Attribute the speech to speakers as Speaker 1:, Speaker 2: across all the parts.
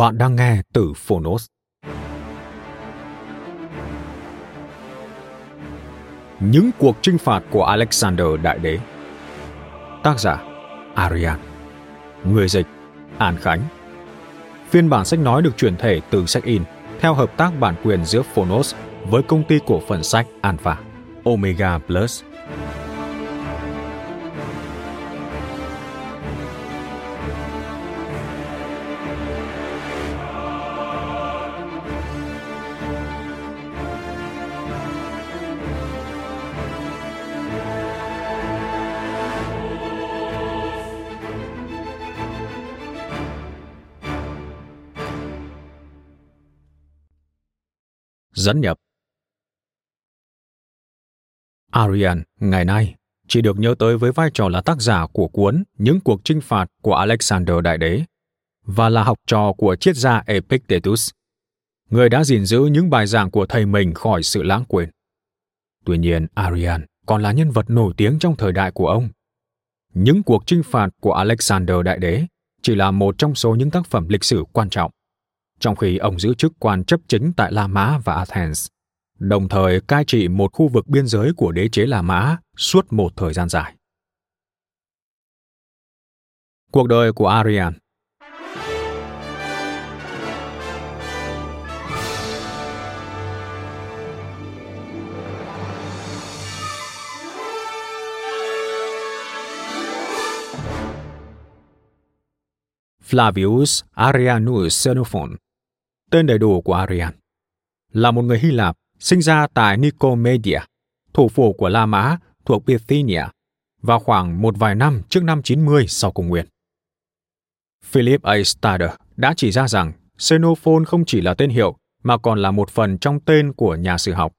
Speaker 1: Bạn đang nghe từ Phonos. Những cuộc chinh phạt của Alexander Đại Đế Tác giả Arian Người dịch An Khánh Phiên bản sách nói được chuyển thể từ sách in theo hợp tác bản quyền giữa Phonos với công ty cổ phần sách Alpha, Omega Plus. Dẫn nhập Arian ngày nay chỉ được nhớ tới với vai trò là tác giả của cuốn Những cuộc chinh phạt của Alexander Đại Đế và là học trò của triết gia Epictetus, người đã gìn giữ những bài giảng của thầy mình khỏi sự lãng quên. Tuy nhiên, Arian còn là nhân vật nổi tiếng trong thời đại của ông. Những cuộc chinh phạt của Alexander Đại Đế chỉ là một trong số những tác phẩm lịch sử quan trọng trong khi ông giữ chức quan chấp chính tại La Mã và Athens, đồng thời cai trị một khu vực biên giới của đế chế La Mã suốt một thời gian dài. Cuộc đời của Arian. Flavius Arianus Xenophon tên đầy đủ của Arian, là một người Hy Lạp sinh ra tại Nicomedia, thủ phủ của La Mã thuộc Bithynia, vào khoảng một vài năm trước năm 90 sau công nguyên. Philip A. Stader đã chỉ ra rằng Xenophon không chỉ là tên hiệu mà còn là một phần trong tên của nhà sử học.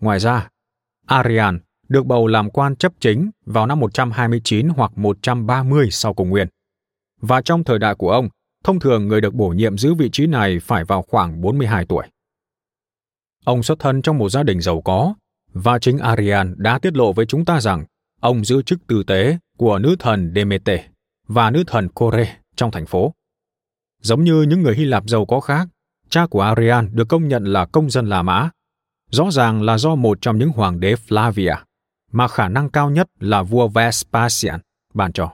Speaker 1: Ngoài ra, Arian được bầu làm quan chấp chính vào năm 129 hoặc 130 sau công nguyên. Và trong thời đại của ông, Thông thường người được bổ nhiệm giữ vị trí này phải vào khoảng 42 tuổi. Ông xuất thân trong một gia đình giàu có, và chính Arian đã tiết lộ với chúng ta rằng ông giữ chức tư tế của nữ thần Demeter và nữ thần Kore trong thành phố. Giống như những người Hy Lạp giàu có khác, cha của Arian được công nhận là công dân La Mã. Rõ ràng là do một trong những hoàng đế Flavia, mà khả năng cao nhất là vua Vespasian, ban cho.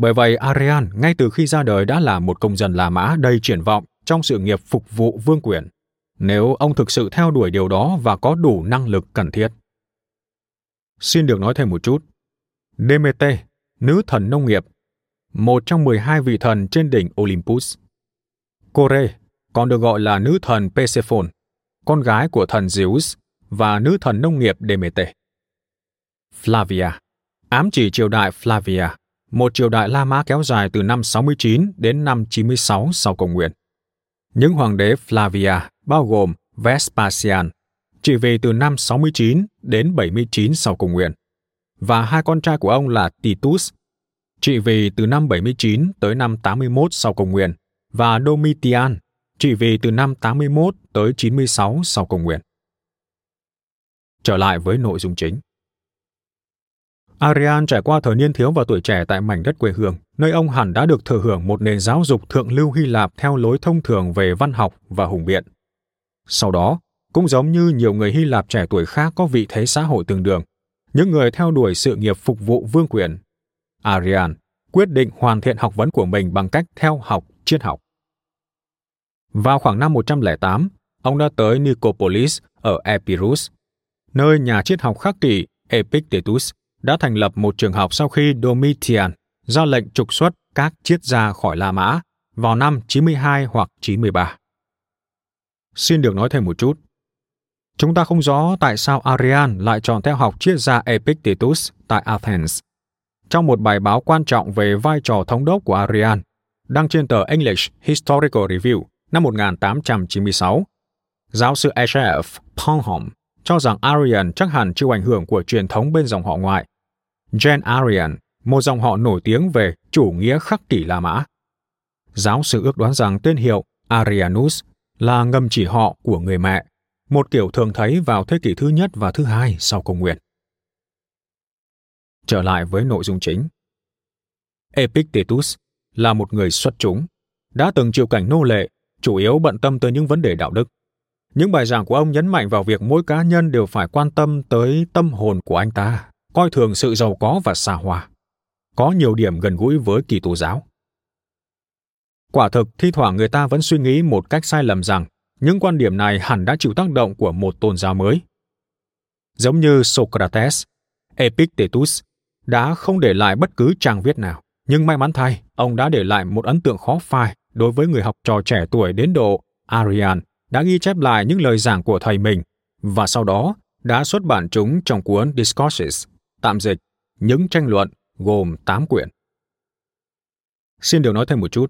Speaker 1: Bởi vậy, Arian ngay từ khi ra đời đã là một công dân La Mã đầy triển vọng trong sự nghiệp phục vụ vương quyền, nếu ông thực sự theo đuổi điều đó và có đủ năng lực cần thiết. Xin được nói thêm một chút. Demeter, nữ thần nông nghiệp, một trong 12 vị thần trên đỉnh Olympus. Kore, còn được gọi là nữ thần Persephone, con gái của thần Zeus và nữ thần nông nghiệp Demeter. Flavia, ám chỉ triều đại Flavia, một triều đại La Mã kéo dài từ năm 69 đến năm 96 sau công nguyên. Những hoàng đế Flavia bao gồm Vespasian, chỉ về từ năm 69 đến 79 sau công nguyên, và hai con trai của ông là Titus, trị vì từ năm 79 tới năm 81 sau công nguyên, và Domitian, trị vì từ năm 81 tới 96 sau công nguyên. Trở lại với nội dung chính. Arian trải qua thời niên thiếu và tuổi trẻ tại mảnh đất quê hương, nơi ông hẳn đã được thừa hưởng một nền giáo dục thượng lưu Hy Lạp theo lối thông thường về văn học và hùng biện. Sau đó, cũng giống như nhiều người Hy Lạp trẻ tuổi khác có vị thế xã hội tương đương, những người theo đuổi sự nghiệp phục vụ vương quyền. Arian quyết định hoàn thiện học vấn của mình bằng cách theo học triết học. Vào khoảng năm 108, ông đã tới Nicopolis ở Epirus, nơi nhà triết học khắc kỷ Epictetus đã thành lập một trường học sau khi Domitian ra lệnh trục xuất các triết gia khỏi La Mã vào năm 92 hoặc 93. Xin được nói thêm một chút. Chúng ta không rõ tại sao Arian lại chọn theo học triết gia Epictetus tại Athens. Trong một bài báo quan trọng về vai trò thống đốc của Arian, đăng trên tờ English Historical Review năm 1896, giáo sư H.F cho rằng Aryan chắc hẳn chịu ảnh hưởng của truyền thống bên dòng họ ngoại. Jen Aryan, một dòng họ nổi tiếng về chủ nghĩa khắc kỷ La Mã. Giáo sư ước đoán rằng tên hiệu Arianus là ngầm chỉ họ của người mẹ, một kiểu thường thấy vào thế kỷ thứ nhất và thứ hai sau công nguyên. Trở lại với nội dung chính. Epictetus là một người xuất chúng, đã từng chịu cảnh nô lệ, chủ yếu bận tâm tới những vấn đề đạo đức. Những bài giảng của ông nhấn mạnh vào việc mỗi cá nhân đều phải quan tâm tới tâm hồn của anh ta, coi thường sự giàu có và xa hoa. Có nhiều điểm gần gũi với kỳ tù giáo. Quả thực, thi thoảng người ta vẫn suy nghĩ một cách sai lầm rằng những quan điểm này hẳn đã chịu tác động của một tôn giáo mới. Giống như Socrates, Epictetus đã không để lại bất cứ trang viết nào, nhưng may mắn thay, ông đã để lại một ấn tượng khó phai đối với người học trò trẻ tuổi đến độ Arian đã ghi chép lại những lời giảng của thầy mình và sau đó đã xuất bản chúng trong cuốn Discourses, tạm dịch, những tranh luận gồm 8 quyển. Xin được nói thêm một chút.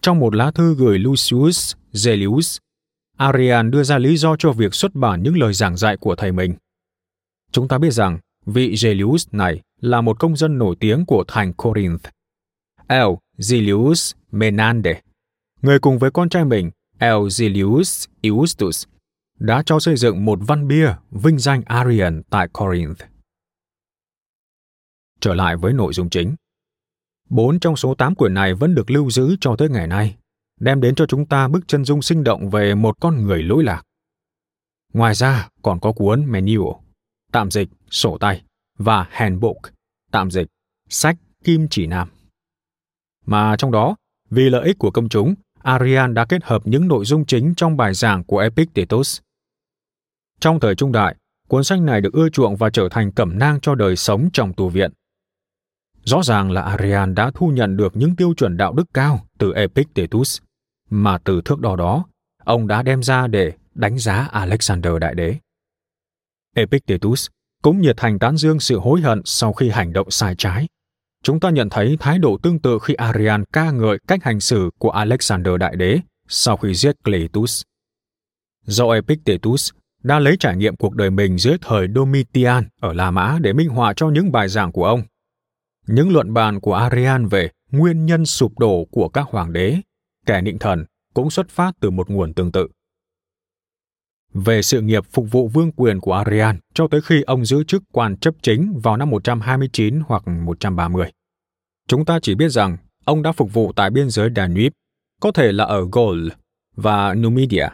Speaker 1: Trong một lá thư gửi Lucius Zelius, Arian đưa ra lý do cho việc xuất bản những lời giảng dạy của thầy mình. Chúng ta biết rằng vị Zelius này là một công dân nổi tiếng của thành Corinth. L. Zelius Menande, người cùng với con trai mình L. Zelius Eustus, đã cho xây dựng một văn bia vinh danh Arian tại Corinth. Trở lại với nội dung chính. Bốn trong số tám quyển này vẫn được lưu giữ cho tới ngày nay, đem đến cho chúng ta bức chân dung sinh động về một con người lỗi lạc. Ngoài ra còn có cuốn Manual, tạm dịch sổ tay, và Handbook, tạm dịch sách kim chỉ nam. Mà trong đó, vì lợi ích của công chúng, Arian đã kết hợp những nội dung chính trong bài giảng của Epictetus. Trong thời trung đại, cuốn sách này được ưa chuộng và trở thành cẩm nang cho đời sống trong tù viện. Rõ ràng là Arian đã thu nhận được những tiêu chuẩn đạo đức cao từ Epictetus, mà từ thước đo đó, ông đã đem ra để đánh giá Alexander Đại Đế. Epictetus cũng nhiệt thành tán dương sự hối hận sau khi hành động sai trái. Chúng ta nhận thấy thái độ tương tự khi Arian ca ngợi cách hành xử của Alexander Đại Đế sau khi giết Cletus. Do Epictetus đã lấy trải nghiệm cuộc đời mình dưới thời Domitian ở La Mã để minh họa cho những bài giảng của ông. Những luận bàn của Arian về nguyên nhân sụp đổ của các hoàng đế, kẻ nịnh thần cũng xuất phát từ một nguồn tương tự. Về sự nghiệp phục vụ vương quyền của Arian cho tới khi ông giữ chức quan chấp chính vào năm 129 hoặc 130. Chúng ta chỉ biết rằng ông đã phục vụ tại biên giới Danube, có thể là ở Gaul và Numidia.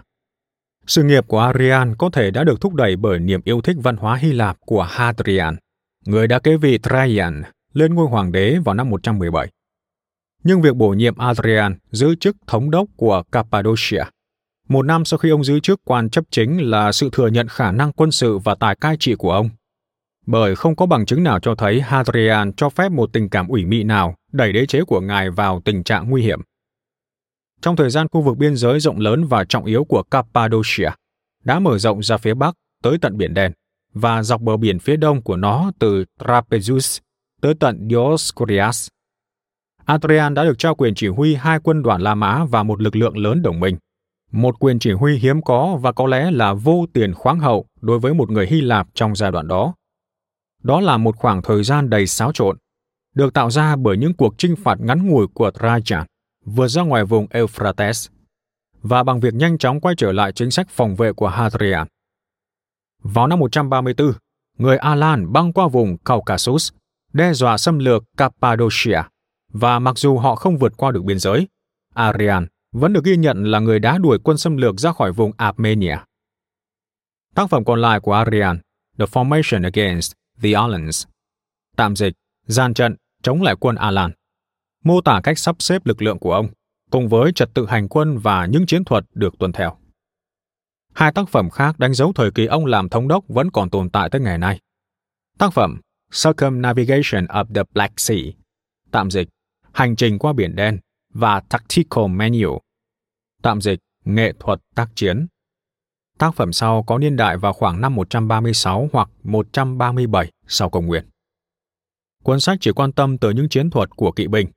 Speaker 1: Sự nghiệp của Arian có thể đã được thúc đẩy bởi niềm yêu thích văn hóa Hy Lạp của Hadrian, người đã kế vị Trajan lên ngôi hoàng đế vào năm 117. Nhưng việc bổ nhiệm Adrian giữ chức thống đốc của Cappadocia, một năm sau khi ông giữ chức quan chấp chính là sự thừa nhận khả năng quân sự và tài cai trị của ông. Bởi không có bằng chứng nào cho thấy Hadrian cho phép một tình cảm ủy mị nào đẩy đế chế của ngài vào tình trạng nguy hiểm. Trong thời gian khu vực biên giới rộng lớn và trọng yếu của Cappadocia, đã mở rộng ra phía bắc tới tận biển đen và dọc bờ biển phía đông của nó từ Trapezus tới tận Dioscorias. Adrian đã được trao quyền chỉ huy hai quân đoàn La Mã và một lực lượng lớn đồng minh. Một quyền chỉ huy hiếm có và có lẽ là vô tiền khoáng hậu đối với một người Hy Lạp trong giai đoạn đó. Đó là một khoảng thời gian đầy xáo trộn, được tạo ra bởi những cuộc chinh phạt ngắn ngủi của Trajan vượt ra ngoài vùng Euphrates và bằng việc nhanh chóng quay trở lại chính sách phòng vệ của Hadrian. Vào năm 134, người Alan băng qua vùng Caucasus đe dọa xâm lược Cappadocia, và mặc dù họ không vượt qua được biên giới, Arian vẫn được ghi nhận là người đã đuổi quân xâm lược ra khỏi vùng Armenia. Tác phẩm còn lại của Arian, The Formation Against The Alans, tạm dịch, gian trận chống lại quân Alan, mô tả cách sắp xếp lực lượng của ông, cùng với trật tự hành quân và những chiến thuật được tuân theo. Hai tác phẩm khác đánh dấu thời kỳ ông làm thống đốc vẫn còn tồn tại tới ngày nay. Tác phẩm Circumnavigation of the Black Sea, tạm dịch, Hành trình qua biển đen và Tactical Manual, tạm dịch, Nghệ thuật tác chiến. Tác phẩm sau có niên đại vào khoảng năm 136 hoặc 137 sau công nguyên. Cuốn sách chỉ quan tâm tới những chiến thuật của kỵ binh,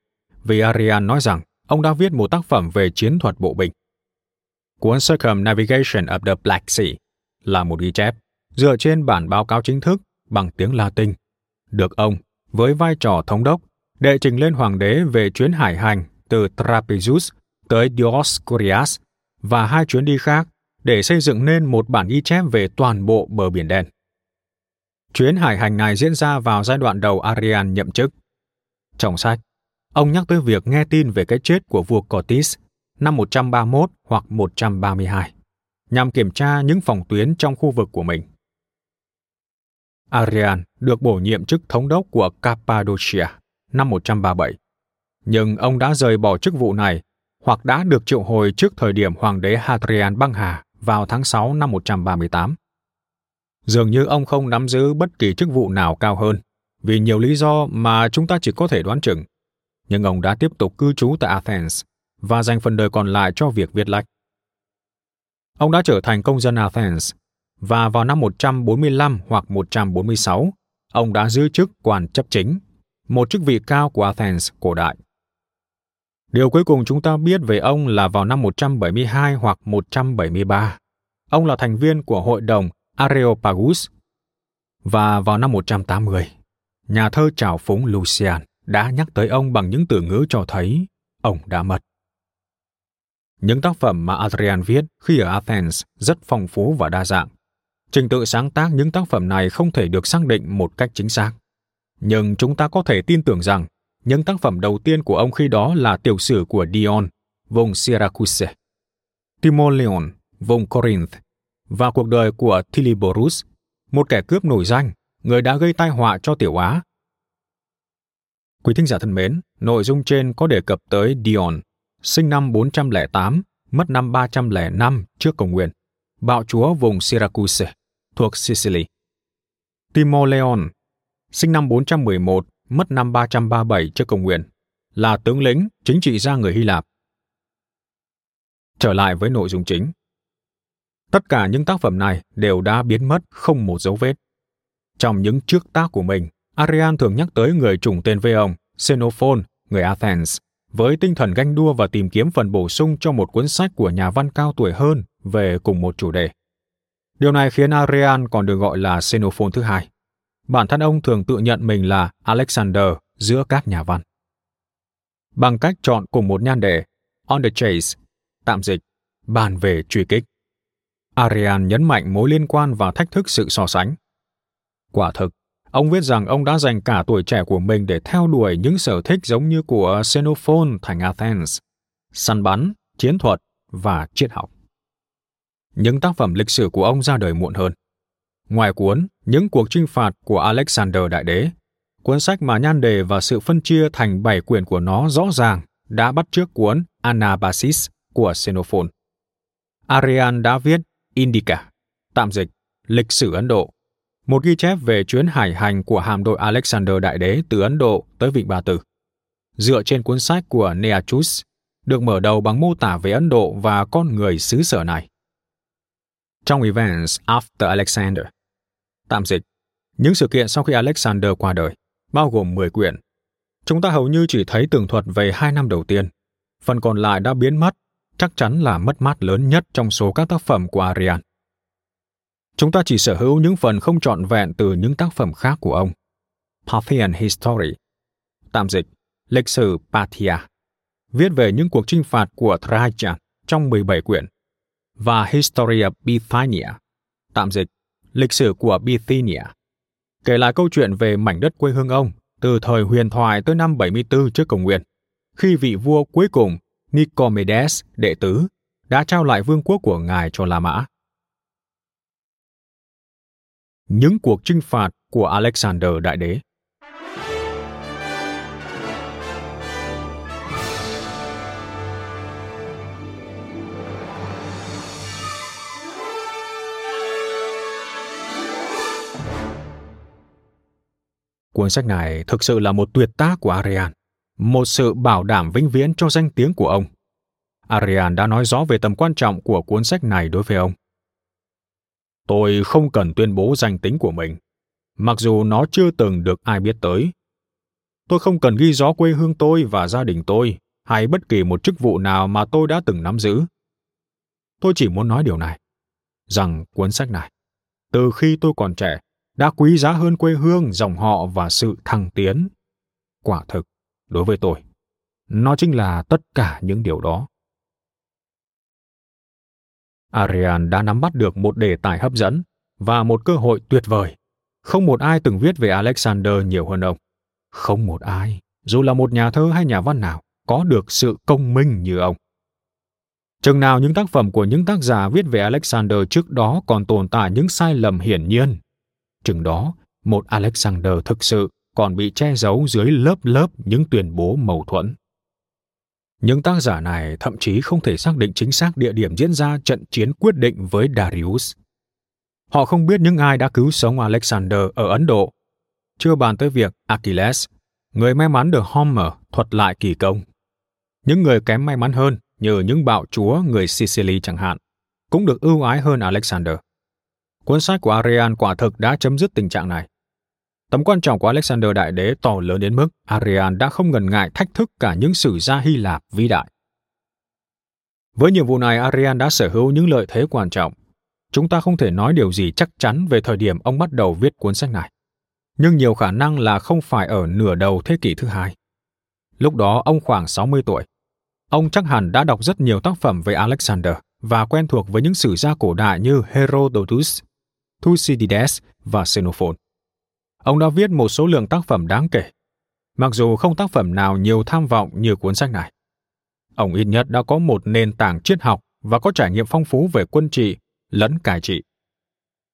Speaker 1: vì Arian nói rằng ông đã viết một tác phẩm về chiến thuật bộ binh. Cuốn Circumnavigation of the Black Sea là một ghi chép dựa trên bản báo cáo chính thức bằng tiếng Latin, được ông, với vai trò thống đốc, đệ trình lên hoàng đế về chuyến hải hành từ Trapezus tới Dioscorias và hai chuyến đi khác để xây dựng nên một bản ghi chép về toàn bộ bờ biển đen. Chuyến hải hành này diễn ra vào giai đoạn đầu Arian nhậm chức. Trong sách, ông nhắc tới việc nghe tin về cái chết của vua Cortis năm 131 hoặc 132, nhằm kiểm tra những phòng tuyến trong khu vực của mình. Arian được bổ nhiệm chức thống đốc của Cappadocia năm 137, nhưng ông đã rời bỏ chức vụ này hoặc đã được triệu hồi trước thời điểm hoàng đế Hadrian băng hà vào tháng 6 năm 138. Dường như ông không nắm giữ bất kỳ chức vụ nào cao hơn, vì nhiều lý do mà chúng ta chỉ có thể đoán chừng. Nhưng ông đã tiếp tục cư trú tại Athens và dành phần đời còn lại cho việc viết lách. Ông đã trở thành công dân Athens và vào năm 145 hoặc 146, ông đã giữ chức quan chấp chính, một chức vị cao của Athens cổ đại. Điều cuối cùng chúng ta biết về ông là vào năm 172 hoặc 173. Ông là thành viên của hội đồng Areopagus. Và vào năm 180, nhà thơ trào phúng Lucian đã nhắc tới ông bằng những từ ngữ cho thấy ông đã mất. Những tác phẩm mà Adrian viết khi ở Athens rất phong phú và đa dạng. Trình tự sáng tác những tác phẩm này không thể được xác định một cách chính xác. Nhưng chúng ta có thể tin tưởng rằng những tác phẩm đầu tiên của ông khi đó là tiểu sử của Dion, vùng Syracuse, Timoleon, vùng Corinth, và cuộc đời của Tiliborus, một kẻ cướp nổi danh, người đã gây tai họa cho tiểu Á. Quý thính giả thân mến, nội dung trên có đề cập tới Dion, sinh năm 408, mất năm 305 trước công nguyên, bạo chúa vùng Syracuse, thuộc Sicily. Timoleon, sinh năm 411, mất năm 337 trước công nguyên, là tướng lĩnh, chính trị gia người Hy Lạp. Trở lại với nội dung chính. Tất cả những tác phẩm này đều đã biến mất không một dấu vết. Trong những trước tác của mình, Arian thường nhắc tới người trùng tên với ông, Xenophon, người Athens, với tinh thần ganh đua và tìm kiếm phần bổ sung cho một cuốn sách của nhà văn cao tuổi hơn về cùng một chủ đề. Điều này khiến Arian còn được gọi là Xenophon thứ hai. Bản thân ông thường tự nhận mình là Alexander giữa các nhà văn. Bằng cách chọn cùng một nhan đề, On the Chase, tạm dịch, bàn về truy kích. Arian nhấn mạnh mối liên quan và thách thức sự so sánh. Quả thực, ông viết rằng ông đã dành cả tuổi trẻ của mình để theo đuổi những sở thích giống như của Xenophon thành Athens, săn bắn, chiến thuật và triết học. Những tác phẩm lịch sử của ông ra đời muộn hơn. Ngoài cuốn Những cuộc trinh phạt của Alexander Đại Đế, cuốn sách mà nhan đề và sự phân chia thành bảy quyển của nó rõ ràng đã bắt trước cuốn Anabasis của Xenophon. Arian đã viết Indica, tạm dịch, lịch sử Ấn Độ, một ghi chép về chuyến hải hành của hạm đội Alexander Đại Đế từ Ấn Độ tới Vịnh Ba Tư. Dựa trên cuốn sách của Neachus, được mở đầu bằng mô tả về Ấn Độ và con người xứ sở này. Trong Events After Alexander, tạm dịch, những sự kiện sau khi Alexander qua đời, bao gồm 10 quyển. Chúng ta hầu như chỉ thấy tường thuật về hai năm đầu tiên. Phần còn lại đã biến mất chắc chắn là mất mát lớn nhất trong số các tác phẩm của Arian. Chúng ta chỉ sở hữu những phần không trọn vẹn từ những tác phẩm khác của ông. Parthian History, tạm dịch, lịch sử Parthia, viết về những cuộc chinh phạt của Trajan trong 17 quyển, và Historia Bithynia, tạm dịch, lịch sử của Bithynia, kể lại câu chuyện về mảnh đất quê hương ông từ thời huyền thoại tới năm 74 trước công nguyên, khi vị vua cuối cùng Nicomedes, đệ tứ, đã trao lại vương quốc của ngài cho La Mã. Những cuộc chinh phạt của Alexander Đại Đế. Cuốn sách này thực sự là một tuyệt tác của Arian, một sự bảo đảm vĩnh viễn cho danh tiếng của ông. Arian đã nói rõ về tầm quan trọng của cuốn sách này đối với ông. Tôi không cần tuyên bố danh tính của mình, mặc dù nó chưa từng được ai biết tới. Tôi không cần ghi rõ quê hương tôi và gia đình tôi, hay bất kỳ một chức vụ nào mà tôi đã từng nắm giữ. Tôi chỉ muốn nói điều này, rằng cuốn sách này, từ khi tôi còn trẻ, đã quý giá hơn quê hương, dòng họ và sự thăng tiến. Quả thực, đối với tôi, nó chính là tất cả những điều đó. Arian đã nắm bắt được một đề tài hấp dẫn và một cơ hội tuyệt vời. Không một ai từng viết về Alexander nhiều hơn ông. Không một ai, dù là một nhà thơ hay nhà văn nào, có được sự công minh như ông. Chừng nào những tác phẩm của những tác giả viết về Alexander trước đó còn tồn tại những sai lầm hiển nhiên, chừng đó một Alexander thực sự còn bị che giấu dưới lớp lớp những tuyên bố mâu thuẫn. Những tác giả này thậm chí không thể xác định chính xác địa điểm diễn ra trận chiến quyết định với Darius. Họ không biết những ai đã cứu sống Alexander ở Ấn Độ. Chưa bàn tới việc Achilles, người may mắn được Homer thuật lại kỳ công. Những người kém may mắn hơn, như những bạo chúa người Sicily chẳng hạn, cũng được ưu ái hơn Alexander. Cuốn sách của Arian quả thực đã chấm dứt tình trạng này. Tầm quan trọng của Alexander Đại Đế to lớn đến mức Arian đã không ngần ngại thách thức cả những sử gia Hy Lạp vĩ đại. Với nhiệm vụ này, Arian đã sở hữu những lợi thế quan trọng. Chúng ta không thể nói điều gì chắc chắn về thời điểm ông bắt đầu viết cuốn sách này. Nhưng nhiều khả năng là không phải ở nửa đầu thế kỷ thứ hai. Lúc đó ông khoảng 60 tuổi. Ông chắc hẳn đã đọc rất nhiều tác phẩm về Alexander và quen thuộc với những sử gia cổ đại như Herodotus, Thucydides và Xenophon. Ông đã viết một số lượng tác phẩm đáng kể, mặc dù không tác phẩm nào nhiều tham vọng như cuốn sách này. Ông ít nhất đã có một nền tảng triết học và có trải nghiệm phong phú về quân trị lẫn cai trị.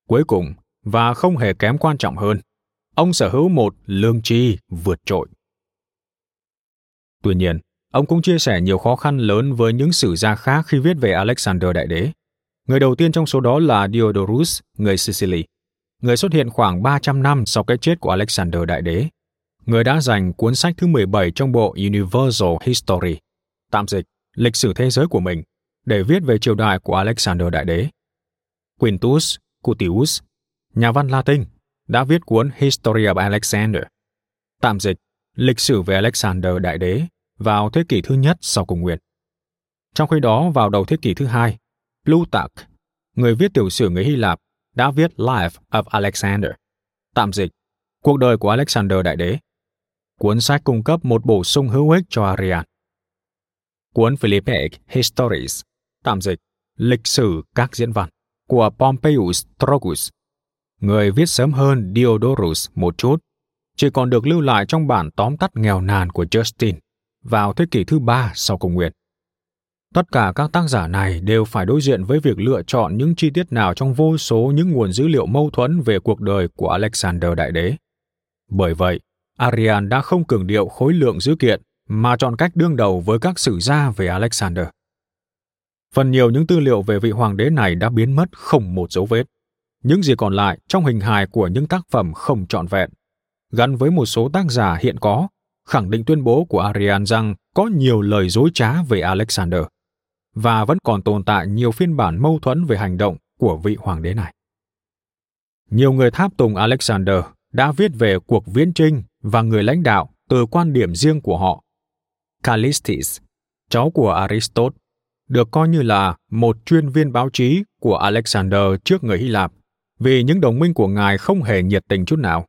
Speaker 1: Cuối cùng, và không hề kém quan trọng hơn, ông sở hữu một lương tri vượt trội. Tuy nhiên, ông cũng chia sẻ nhiều khó khăn lớn với những sử gia khác khi viết về Alexander Đại Đế. Người đầu tiên trong số đó là Diodorus, người Sicily, người xuất hiện khoảng 300 năm sau cái chết của Alexander Đại Đế. Người đã dành cuốn sách thứ 17 trong bộ Universal History, tạm dịch, lịch sử thế giới của mình, để viết về triều đại của Alexander Đại Đế. Quintus Cutius, nhà văn Latin, đã viết cuốn History of Alexander, tạm dịch, lịch sử về Alexander Đại Đế vào thế kỷ thứ nhất sau Công Nguyên Trong khi đó, vào đầu thế kỷ thứ hai, Plutarch, người viết tiểu sử người Hy Lạp, đã viết Life of Alexander, tạm dịch, cuộc đời của Alexander Đại Đế. Cuốn sách cung cấp một bổ sung hữu ích cho Arian. Cuốn Philippaic Histories, tạm dịch, lịch sử các diễn văn, của Pompeius Trogus, người viết sớm hơn Diodorus một chút, chỉ còn được lưu lại trong bản tóm tắt nghèo nàn của Justin vào thế kỷ thứ ba sau công nguyên. Tất cả các tác giả này đều phải đối diện với việc lựa chọn những chi tiết nào trong vô số những nguồn dữ liệu mâu thuẫn về cuộc đời của Alexander Đại Đế. Bởi vậy, Arian đã không cường điệu khối lượng dữ kiện mà chọn cách đương đầu với các sử gia về Alexander. Phần nhiều những tư liệu về vị hoàng đế này đã biến mất không một dấu vết. Những gì còn lại trong hình hài của những tác phẩm không trọn vẹn, gắn với một số tác giả hiện có, khẳng định tuyên bố của Arian rằng có nhiều lời dối trá về Alexander và vẫn còn tồn tại nhiều phiên bản mâu thuẫn về hành động của vị hoàng đế này. Nhiều người tháp tùng Alexander đã viết về cuộc viễn trinh và người lãnh đạo từ quan điểm riêng của họ. Callistus, cháu của Aristotle, được coi như là một chuyên viên báo chí của Alexander trước người Hy Lạp vì những đồng minh của ngài không hề nhiệt tình chút nào.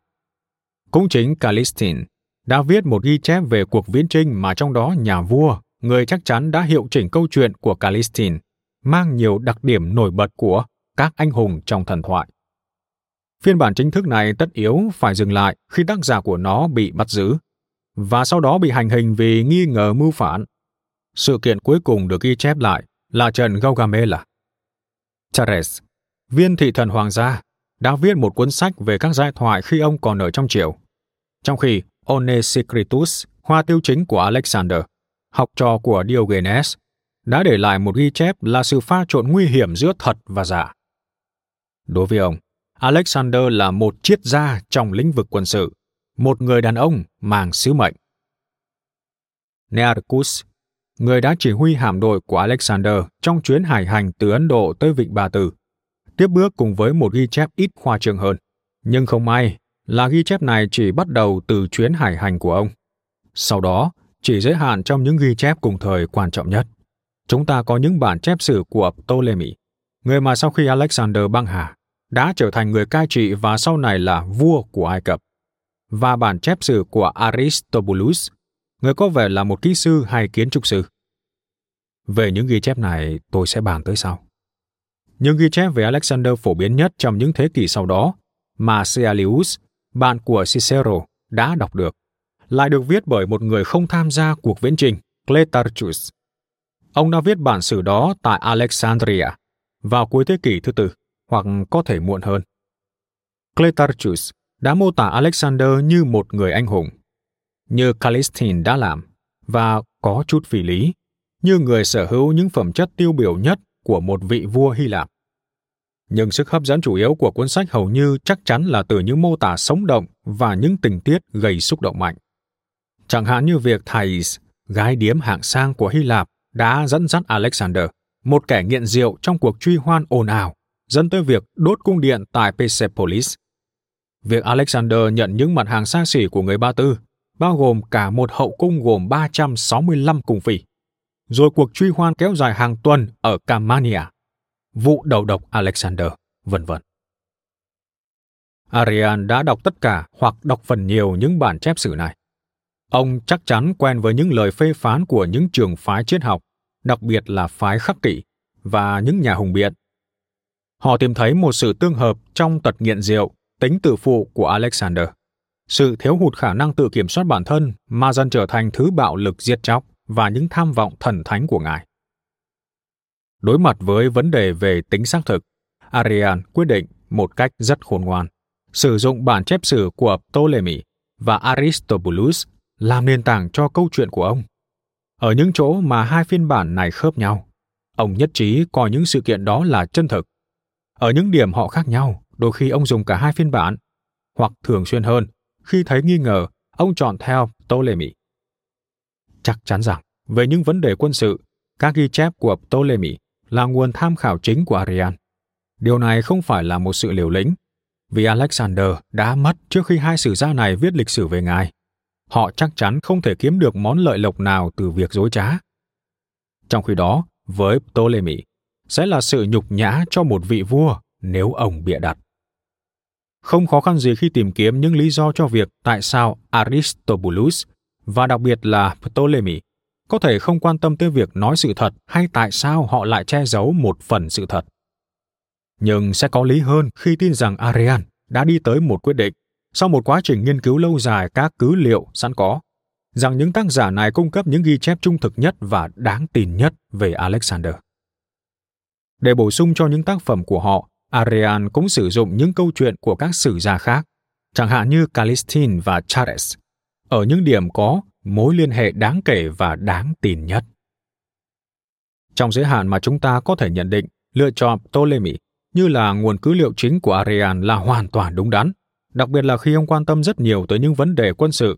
Speaker 1: Cũng chính Callistin đã viết một ghi chép về cuộc viễn trinh mà trong đó nhà vua người chắc chắn đã hiệu chỉnh câu chuyện của Calistine, mang nhiều đặc điểm nổi bật của các anh hùng trong thần thoại. Phiên bản chính thức này tất yếu phải dừng lại khi tác giả của nó bị bắt giữ, và sau đó bị hành hình vì nghi ngờ mưu phản. Sự kiện cuối cùng được ghi chép lại là trận Gaugamela. Charles, viên thị thần hoàng gia, đã viết một cuốn sách về các giai thoại khi ông còn ở trong triều. Trong khi Onesicritus, hoa tiêu chính của Alexander, học trò của Diogenes, đã để lại một ghi chép là sự pha trộn nguy hiểm giữa thật và giả. Đối với ông, Alexander là một triết gia trong lĩnh vực quân sự, một người đàn ông mang sứ mệnh. Nearchus, người đã chỉ huy hạm đội của Alexander trong chuyến hải hành từ Ấn Độ tới Vịnh Ba Tư, tiếp bước cùng với một ghi chép ít khoa trương hơn. Nhưng không may là ghi chép này chỉ bắt đầu từ chuyến hải hành của ông. Sau đó, chỉ giới hạn trong những ghi chép cùng thời quan trọng nhất. Chúng ta có những bản chép sử của Ptolemy, người mà sau khi Alexander băng hà, đã trở thành người cai trị và sau này là vua của Ai Cập, và bản chép sử của Aristobulus, người có vẻ là một kỹ sư hay kiến trúc sư. Về những ghi chép này, tôi sẽ bàn tới sau. Những ghi chép về Alexander phổ biến nhất trong những thế kỷ sau đó mà Caelius, bạn của Cicero, đã đọc được, lại được viết bởi một người không tham gia cuộc viễn trình, Cletarchus. Ông đã viết bản sử đó tại Alexandria vào cuối thế kỷ thứ tư, hoặc có thể muộn hơn. Cletarchus đã mô tả Alexander như một người anh hùng, như Callistin đã làm, và có chút phi lý, như người sở hữu những phẩm chất tiêu biểu nhất của một vị vua Hy Lạp. Nhưng sức hấp dẫn chủ yếu của cuốn sách hầu như chắc chắn là từ những mô tả sống động và những tình tiết gây xúc động mạnh. Chẳng hạn như việc Thais, gái điếm hạng sang của Hy Lạp, đã dẫn dắt Alexander, một kẻ nghiện rượu trong cuộc truy hoan ồn ào, dẫn tới việc đốt cung điện tại Persepolis. Việc Alexander nhận những mặt hàng xa xỉ của người Ba Tư, bao gồm cả một hậu cung gồm 365 cung phi. Rồi cuộc truy hoan kéo dài hàng tuần ở Camania, vụ đầu độc Alexander, vân vân. Arian đã đọc tất cả hoặc đọc phần nhiều những bản chép sử này. Ông chắc chắn quen với những lời phê phán của những trường phái triết học, đặc biệt là phái khắc kỷ và những nhà hùng biện. Họ tìm thấy một sự tương hợp trong tật nghiện rượu, tính tự phụ của Alexander. Sự thiếu hụt khả năng tự kiểm soát bản thân mà dần trở thành thứ bạo lực giết chóc và những tham vọng thần thánh của ngài. Đối mặt với vấn đề về tính xác thực, Arian quyết định một cách rất khôn ngoan, sử dụng bản chép sử của Ptolemy và Aristobulus làm nền tảng cho câu chuyện của ông. Ở những chỗ mà hai phiên bản này khớp nhau, ông nhất trí coi những sự kiện đó là chân thực. Ở những điểm họ khác nhau, đôi khi ông dùng cả hai phiên bản, hoặc thường xuyên hơn, khi thấy nghi ngờ, ông chọn theo Ptolemy. Chắc chắn rằng, về những vấn đề quân sự, các ghi chép của Ptolemy là nguồn tham khảo chính của Arian. Điều này không phải là một sự liều lĩnh, vì Alexander đã mất trước khi hai sử gia này viết lịch sử về ngài. Họ chắc chắn không thể kiếm được món lợi lộc nào từ việc dối trá. Trong khi đó, với Ptolemy, sẽ là sự nhục nhã cho một vị vua nếu ông bịa đặt. Không khó khăn gì khi tìm kiếm những lý do cho việc tại sao Aristobulus và đặc biệt là Ptolemy có thể không quan tâm tới việc nói sự thật hay tại sao họ lại che giấu một phần sự thật. Nhưng sẽ có lý hơn khi tin rằng Arian đã đi tới một quyết định sau một quá trình nghiên cứu lâu dài các cứ liệu sẵn có, rằng những tác giả này cung cấp những ghi chép trung thực nhất và đáng tin nhất về Alexander. Để bổ sung cho những tác phẩm của họ, Arian cũng sử dụng những câu chuyện của các sử gia khác, chẳng hạn như Calistin và Charles, ở những điểm có mối liên hệ đáng kể và đáng tin nhất. Trong giới hạn mà chúng ta có thể nhận định, lựa chọn Ptolemy như là nguồn cứ liệu chính của Arian là hoàn toàn đúng đắn, đặc biệt là khi ông quan tâm rất nhiều tới những vấn đề quân sự.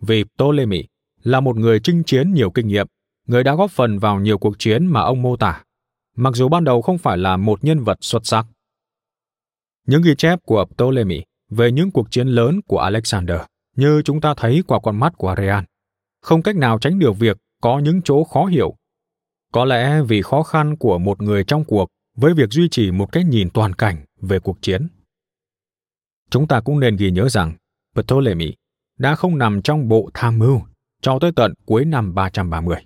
Speaker 1: Vì Ptolemy là một người chinh chiến nhiều kinh nghiệm, người đã góp phần vào nhiều cuộc chiến mà ông mô tả, mặc dù ban đầu không phải là một nhân vật xuất sắc. Những ghi chép của Ptolemy về những cuộc chiến lớn của Alexander như chúng ta thấy qua con mắt của Arian không cách nào tránh được việc có những chỗ khó hiểu. Có lẽ vì khó khăn của một người trong cuộc với việc duy trì một cái nhìn toàn cảnh về cuộc chiến. Chúng ta cũng nên ghi nhớ rằng Ptolemy đã không nằm trong bộ tham mưu cho tới tận cuối năm 330.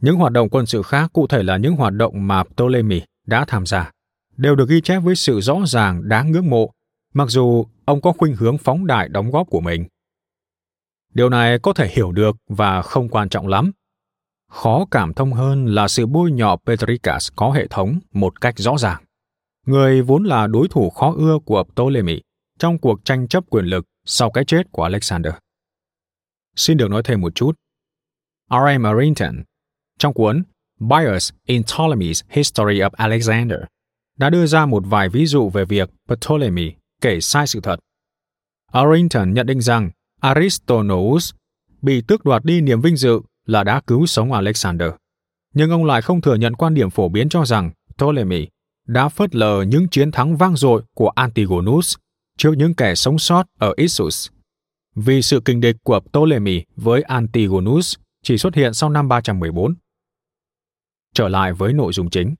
Speaker 1: Những hoạt động quân sự khác cụ thể là những hoạt động mà Ptolemy đã tham gia, đều được ghi chép với sự rõ ràng đáng ngưỡng mộ, mặc dù ông có khuynh hướng phóng đại đóng góp của mình. Điều này có thể hiểu được và không quan trọng lắm. Khó cảm thông hơn là sự bôi nhọ Petricas có hệ thống một cách rõ ràng. người vốn là đối thủ khó ưa của Ptolemy trong cuộc tranh chấp quyền lực sau cái chết của Alexander. Xin được nói thêm một chút. R.A. Marrington, trong cuốn Bias in Ptolemy's History of Alexander, đã đưa ra một vài ví dụ về việc Ptolemy kể sai sự thật. Arrington nhận định rằng Aristonous bị tước đoạt đi niềm vinh dự là đã cứu sống Alexander. Nhưng ông lại không thừa nhận quan điểm phổ biến cho rằng Ptolemy đã phớt lờ những chiến thắng vang dội của Antigonus trước những kẻ sống sót ở Issus. Vì sự kinh địch của Ptolemy với Antigonus chỉ xuất hiện sau năm 314. Trở lại với nội dung chính.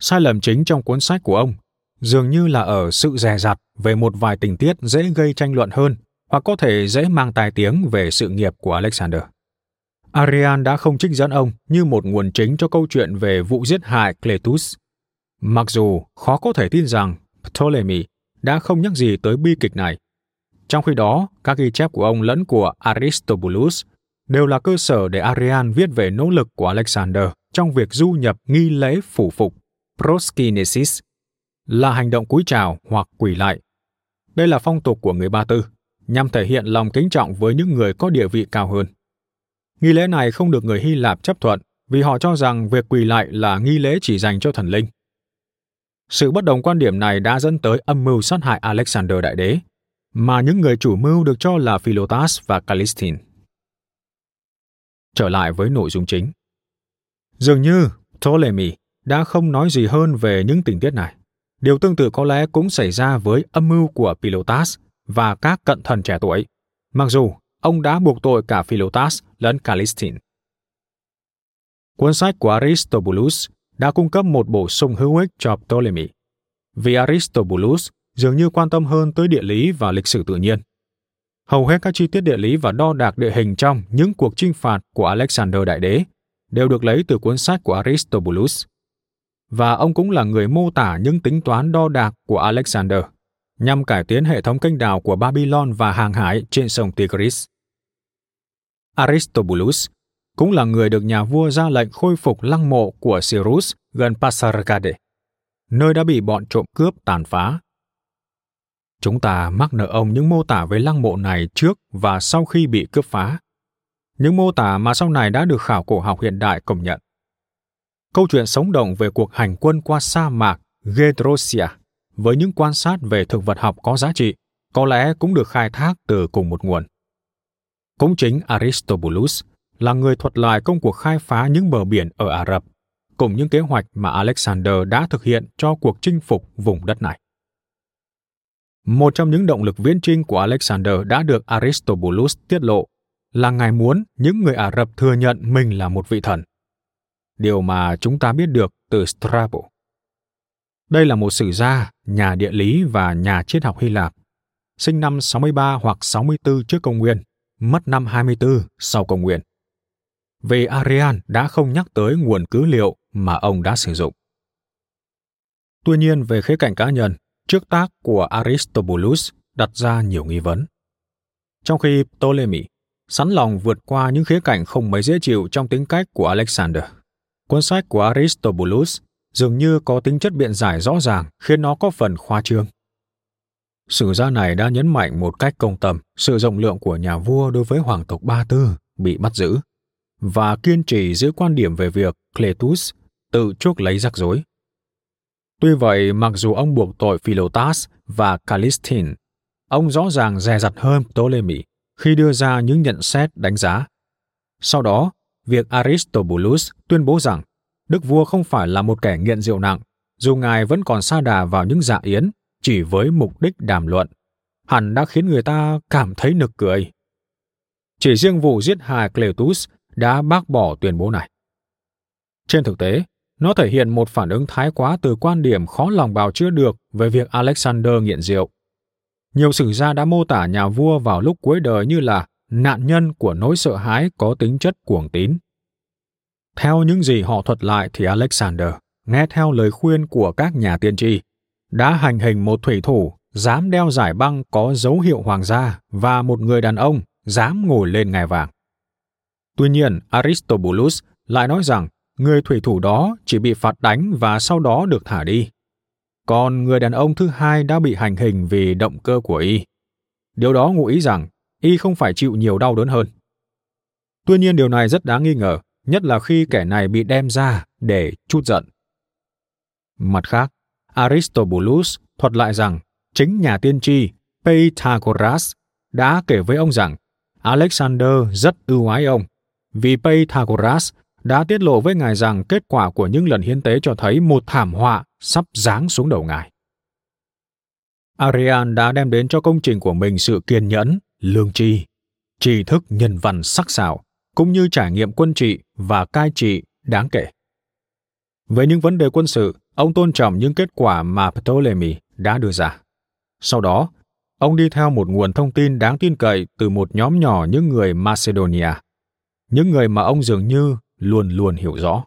Speaker 1: Sai lầm chính trong cuốn sách của ông dường như là ở sự dè dặt về một vài tình tiết dễ gây tranh luận hơn hoặc có thể dễ mang tai tiếng về sự nghiệp của Alexander. Arian đã không trích dẫn ông như một nguồn chính cho câu chuyện về vụ giết hại Cletus. Mặc dù khó có thể tin rằng Ptolemy đã không nhắc gì tới bi kịch này. Trong khi đó, các ghi chép của ông lẫn của Aristobulus đều là cơ sở để Arian viết về nỗ lực của Alexander trong việc du nhập nghi lễ phủ phục proskinesis là hành động cúi chào hoặc quỳ lại. Đây là phong tục của người Ba Tư, nhằm thể hiện lòng kính trọng với những người có địa vị cao hơn. Nghi lễ này không được người Hy Lạp chấp thuận vì họ cho rằng việc quỳ lại là nghi lễ chỉ dành cho thần linh. Sự bất đồng quan điểm này đã dẫn tới âm mưu sát hại Alexander Đại Đế, mà những người chủ mưu được cho là Philotas và Callistin. Trở lại với nội dung chính. Dường như Ptolemy đã không nói gì hơn về những tình tiết này. Điều tương tự có lẽ cũng xảy ra với âm mưu của Philotas và các cận thần trẻ tuổi, mặc dù ông đã buộc tội cả Philotas lẫn Callistin. Cuốn sách của Aristobulus đã cung cấp một bổ sung hữu ích cho Ptolemy, vì Aristobulus dường như quan tâm hơn tới địa lý và lịch sử tự nhiên. Hầu hết các chi tiết địa lý và đo đạc địa hình trong những cuộc chinh phạt của Alexander Đại Đế đều được lấy từ cuốn sách của Aristobulus và ông cũng là người mô tả những tính toán đo đạc của Alexander nhằm cải tiến hệ thống kênh đào của Babylon và hàng hải trên sông Tigris. Aristobulus cũng là người được nhà vua ra lệnh khôi phục lăng mộ của Cyrus gần Pasargade, nơi đã bị bọn trộm cướp tàn phá. Chúng ta mắc nợ ông những mô tả về lăng mộ này trước và sau khi bị cướp phá. Những mô tả mà sau này đã được khảo cổ học hiện đại công nhận câu chuyện sống động về cuộc hành quân qua sa mạc Gedrosia với những quan sát về thực vật học có giá trị có lẽ cũng được khai thác từ cùng một nguồn. Cũng chính Aristobulus là người thuật lại công cuộc khai phá những bờ biển ở Ả Rập, cùng những kế hoạch mà Alexander đã thực hiện cho cuộc chinh phục vùng đất này. Một trong những động lực viễn trinh của Alexander đã được Aristobulus tiết lộ là ngài muốn những người Ả Rập thừa nhận mình là một vị thần điều mà chúng ta biết được từ Strabo. Đây là một sử gia, nhà địa lý và nhà triết học Hy Lạp, sinh năm 63 hoặc 64 trước công nguyên, mất năm 24 sau công nguyên. Vì Arian đã không nhắc tới nguồn cứ liệu mà ông đã sử dụng. Tuy nhiên về khía cạnh cá nhân, trước tác của Aristobulus đặt ra nhiều nghi vấn. Trong khi Ptolemy sẵn lòng vượt qua những khía cạnh không mấy dễ chịu trong tính cách của Alexander, Cuốn sách của Aristobulus dường như có tính chất biện giải rõ ràng khiến nó có phần khoa trương. Sử gia này đã nhấn mạnh một cách công tâm sự rộng lượng của nhà vua đối với hoàng tộc Ba Tư bị bắt giữ và kiên trì giữ quan điểm về việc Cletus tự chuốc lấy rắc rối. Tuy vậy, mặc dù ông buộc tội Philotas và Callistin, ông rõ ràng dè dặt hơn Ptolemy khi đưa ra những nhận xét đánh giá. Sau đó, việc Aristobulus tuyên bố rằng đức vua không phải là một kẻ nghiện rượu nặng, dù ngài vẫn còn sa đà vào những dạ yến chỉ với mục đích đàm luận, hẳn đã khiến người ta cảm thấy nực cười. Chỉ riêng vụ giết hại Cletus đã bác bỏ tuyên bố này. Trên thực tế, nó thể hiện một phản ứng thái quá từ quan điểm khó lòng bào chữa được về việc Alexander nghiện rượu. Nhiều sử gia đã mô tả nhà vua vào lúc cuối đời như là nạn nhân của nỗi sợ hãi có tính chất cuồng tín. Theo những gì họ thuật lại thì Alexander, nghe theo lời khuyên của các nhà tiên tri, đã hành hình một thủy thủ dám đeo giải băng có dấu hiệu hoàng gia và một người đàn ông dám ngồi lên ngai vàng. Tuy nhiên, Aristobulus lại nói rằng người thủy thủ đó chỉ bị phạt đánh và sau đó được thả đi. còn người đàn ông thứ hai đã bị hành hình vì động cơ của y. Điều đó ngụ ý rằng y không phải chịu nhiều đau đớn hơn. Tuy nhiên điều này rất đáng nghi ngờ, nhất là khi kẻ này bị đem ra để chút giận. Mặt khác, Aristobulus thuật lại rằng chính nhà tiên tri Pythagoras đã kể với ông rằng Alexander rất ưu ái ông vì Pythagoras đã tiết lộ với ngài rằng kết quả của những lần hiến tế cho thấy một thảm họa sắp giáng xuống đầu ngài. Arian đã đem đến cho công trình của mình sự kiên nhẫn, lương tri, tri thức nhân văn sắc sảo, cũng như trải nghiệm quân trị và cai trị đáng kể. Về những vấn đề quân sự, ông tôn trọng những kết quả mà Ptolemy đã đưa ra. Sau đó, ông đi theo một nguồn thông tin đáng tin cậy từ một nhóm nhỏ những người Macedonia, những người mà ông dường như luôn luôn hiểu rõ.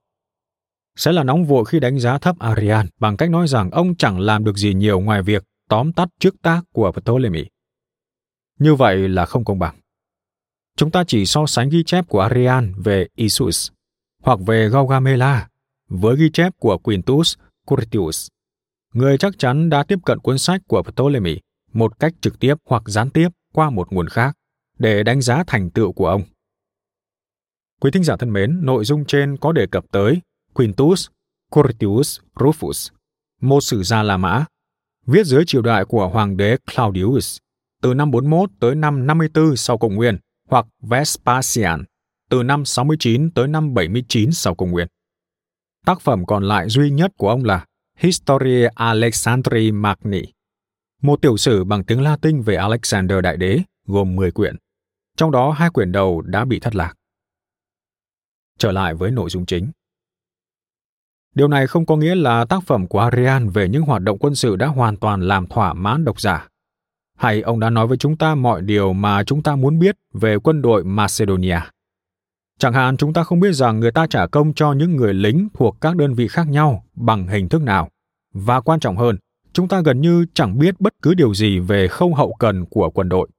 Speaker 1: Sẽ là nóng vội khi đánh giá thấp Arian bằng cách nói rằng ông chẳng làm được gì nhiều ngoài việc tóm tắt trước tác của Ptolemy. Như vậy là không công bằng. Chúng ta chỉ so sánh ghi chép của Arian về Isus hoặc về Gaugamela với ghi chép của Quintus Curtius, người chắc chắn đã tiếp cận cuốn sách của Ptolemy một cách trực tiếp hoặc gián tiếp qua một nguồn khác để đánh giá thành tựu của ông. Quý thính giả thân mến, nội dung trên có đề cập tới Quintus Curtius Rufus, một sử gia La Mã, viết dưới triều đại của hoàng đế Claudius từ năm 41 tới năm 54 sau công nguyên hoặc Vespasian từ năm 69 tới năm 79 sau công nguyên. Tác phẩm còn lại duy nhất của ông là Historia Alexandri Magni, một tiểu sử bằng tiếng Latin về Alexander Đại Đế gồm 10 quyển. Trong đó hai quyển đầu đã bị thất lạc. Trở lại với nội dung chính. Điều này không có nghĩa là tác phẩm của Arian về những hoạt động quân sự đã hoàn toàn làm thỏa mãn độc giả. Hay ông đã nói với chúng ta mọi điều mà chúng ta muốn biết về quân đội Macedonia. Chẳng hạn chúng ta không biết rằng người ta trả công cho những người lính thuộc các đơn vị khác nhau bằng hình thức nào. Và quan trọng hơn, chúng ta gần như chẳng biết bất cứ điều gì về không hậu cần của quân đội.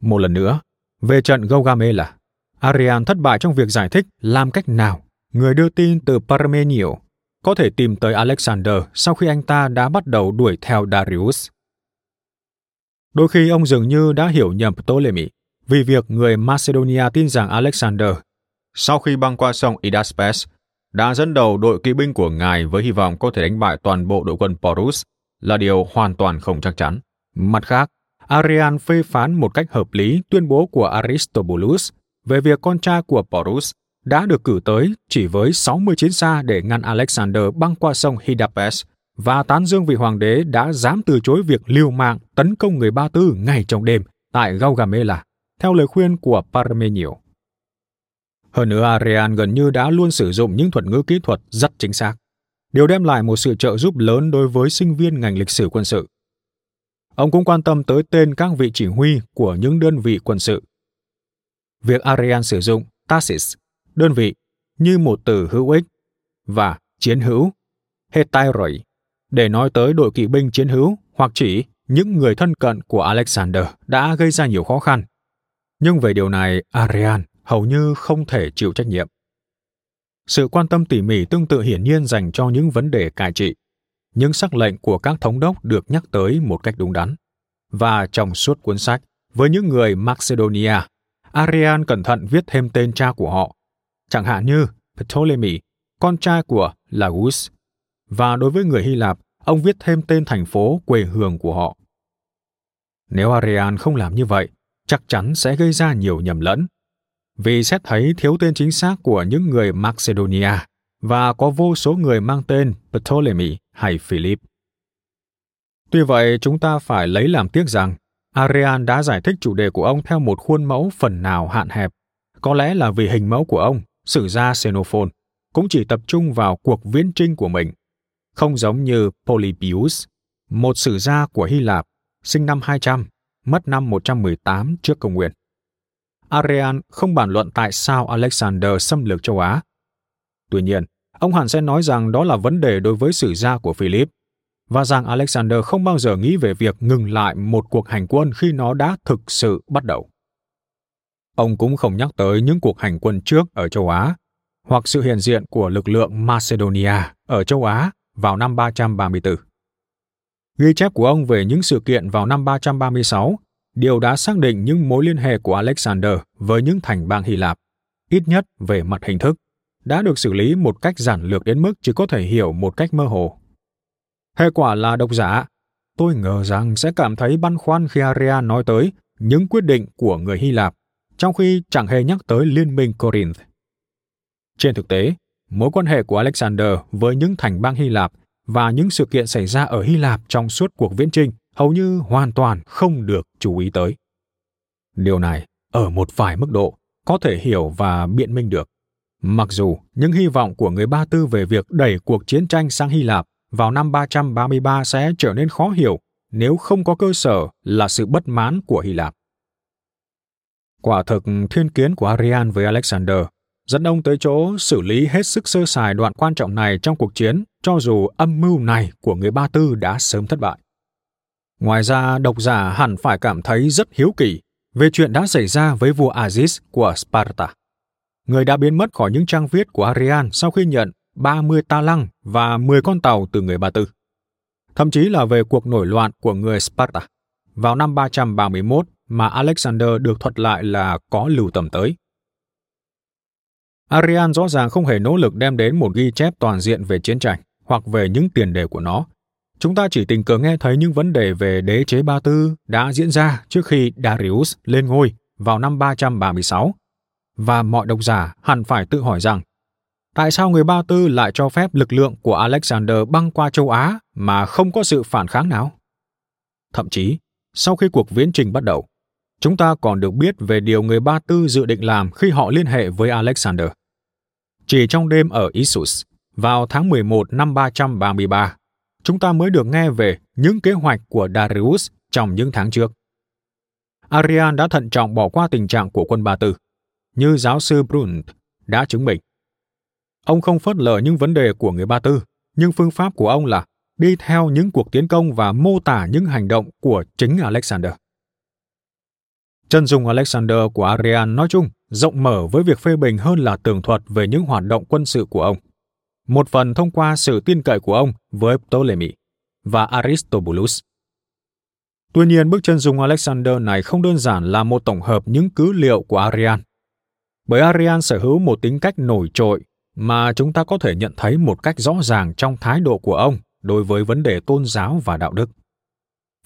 Speaker 1: Một lần nữa, về trận Gaugamela, Arian thất bại trong việc giải thích làm cách nào người đưa tin từ Parmenio có thể tìm tới Alexander sau khi anh ta đã bắt đầu đuổi theo Darius. Đôi khi ông dường như đã hiểu nhầm Ptolemy vì việc người Macedonia tin rằng Alexander, sau khi băng qua sông Idaspes, đã dẫn đầu đội kỵ binh của ngài với hy vọng có thể đánh bại toàn bộ đội quân Porus là điều hoàn toàn không chắc chắn. Mặt khác, Arian phê phán một cách hợp lý tuyên bố của Aristobulus về việc con trai của Porus đã được cử tới chỉ với 60 chiến xa để ngăn Alexander băng qua sông Hydapes và tán dương vị hoàng đế đã dám từ chối việc liều mạng tấn công người Ba Tư ngay trong đêm tại Gaugamela, theo lời khuyên của Parmenio. Hơn nữa, Arian gần như đã luôn sử dụng những thuật ngữ kỹ thuật rất chính xác. Điều đem lại một sự trợ giúp lớn đối với sinh viên ngành lịch sử quân sự. Ông cũng quan tâm tới tên các vị chỉ huy của những đơn vị quân sự. Việc Arian sử dụng Tasis, đơn vị, như một từ hữu ích, và chiến hữu, Hetairoi, để nói tới đội kỵ binh chiến hữu hoặc chỉ những người thân cận của Alexander đã gây ra nhiều khó khăn. Nhưng về điều này, Arian hầu như không thể chịu trách nhiệm. Sự quan tâm tỉ mỉ tương tự hiển nhiên dành cho những vấn đề cai trị. Những sắc lệnh của các thống đốc được nhắc tới một cách đúng đắn. Và trong suốt cuốn sách, với những người Macedonia, Arian cẩn thận viết thêm tên cha của họ, chẳng hạn như Ptolemy, con trai của Lagus, và đối với người Hy Lạp, ông viết thêm tên thành phố quê hương của họ. Nếu Arian không làm như vậy, chắc chắn sẽ gây ra nhiều nhầm lẫn vì xét thấy thiếu tên chính xác của những người Macedonia và có vô số người mang tên Ptolemy hay Philip. Tuy vậy, chúng ta phải lấy làm tiếc rằng Arian đã giải thích chủ đề của ông theo một khuôn mẫu phần nào hạn hẹp. Có lẽ là vì hình mẫu của ông, sử gia Xenophon, cũng chỉ tập trung vào cuộc viễn trinh của mình, không giống như Polybius, một sử gia của Hy Lạp, sinh năm 200, mất năm 118 trước công nguyên. Arian không bàn luận tại sao Alexander xâm lược châu Á. Tuy nhiên, ông hẳn sẽ nói rằng đó là vấn đề đối với sử gia của Philip, và rằng Alexander không bao giờ nghĩ về việc ngừng lại một cuộc hành quân khi nó đã thực sự bắt đầu. Ông cũng không nhắc tới những cuộc hành quân trước ở châu Á, hoặc sự hiện diện của lực lượng Macedonia ở châu Á vào năm 334. Ghi chép của ông về những sự kiện vào năm 336 điều đã xác định những mối liên hệ của Alexander với những thành bang Hy Lạp, ít nhất về mặt hình thức, đã được xử lý một cách giản lược đến mức chỉ có thể hiểu một cách mơ hồ. Hệ quả là độc giả, tôi ngờ rằng sẽ cảm thấy băn khoăn khi Aria nói tới những quyết định của người Hy Lạp, trong khi chẳng hề nhắc tới Liên minh Corinth. Trên thực tế, mối quan hệ của Alexander với những thành bang Hy Lạp và những sự kiện xảy ra ở Hy Lạp trong suốt cuộc viễn trinh hầu như hoàn toàn không được chú ý tới. Điều này, ở một vài mức độ, có thể hiểu và biện minh được. Mặc dù những hy vọng của người Ba Tư về việc đẩy cuộc chiến tranh sang Hy Lạp vào năm 333 sẽ trở nên khó hiểu nếu không có cơ sở là sự bất mãn của Hy Lạp. Quả thực thiên kiến của Arian với Alexander dẫn ông tới chỗ xử lý hết sức sơ sài đoạn quan trọng này trong cuộc chiến, cho dù âm mưu này của người Ba Tư đã sớm thất bại. Ngoài ra, độc giả hẳn phải cảm thấy rất hiếu kỳ về chuyện đã xảy ra với vua Aziz của Sparta. Người đã biến mất khỏi những trang viết của Arian sau khi nhận 30 ta lăng và 10 con tàu từ người Ba Tư. Thậm chí là về cuộc nổi loạn của người Sparta vào năm 331 mà Alexander được thuật lại là có lưu tầm tới. Arian rõ ràng không hề nỗ lực đem đến một ghi chép toàn diện về chiến tranh hoặc về những tiền đề của nó. Chúng ta chỉ tình cờ nghe thấy những vấn đề về đế chế Ba Tư đã diễn ra trước khi Darius lên ngôi vào năm 336. Và mọi độc giả hẳn phải tự hỏi rằng tại sao người Ba Tư lại cho phép lực lượng của Alexander băng qua châu Á mà không có sự phản kháng nào? Thậm chí, sau khi cuộc viễn trình bắt đầu, chúng ta còn được biết về điều người Ba Tư dự định làm khi họ liên hệ với Alexander. Chỉ trong đêm ở Issus, vào tháng 11 năm 333, chúng ta mới được nghe về những kế hoạch của Darius trong những tháng trước. Arian đã thận trọng bỏ qua tình trạng của quân Ba Tư, như giáo sư Brunt đã chứng minh. Ông không phớt lờ những vấn đề của người Ba Tư, nhưng phương pháp của ông là đi theo những cuộc tiến công và mô tả những hành động của chính Alexander. Chân dung Alexander của Arian nói chung rộng mở với việc phê bình hơn là tường thuật về những hoạt động quân sự của ông. Một phần thông qua sự tin cậy của ông với Ptolemy và Aristobulus. Tuy nhiên, bức chân dung Alexander này không đơn giản là một tổng hợp những cứ liệu của Arian. Bởi Arian sở hữu một tính cách nổi trội mà chúng ta có thể nhận thấy một cách rõ ràng trong thái độ của ông đối với vấn đề tôn giáo và đạo đức.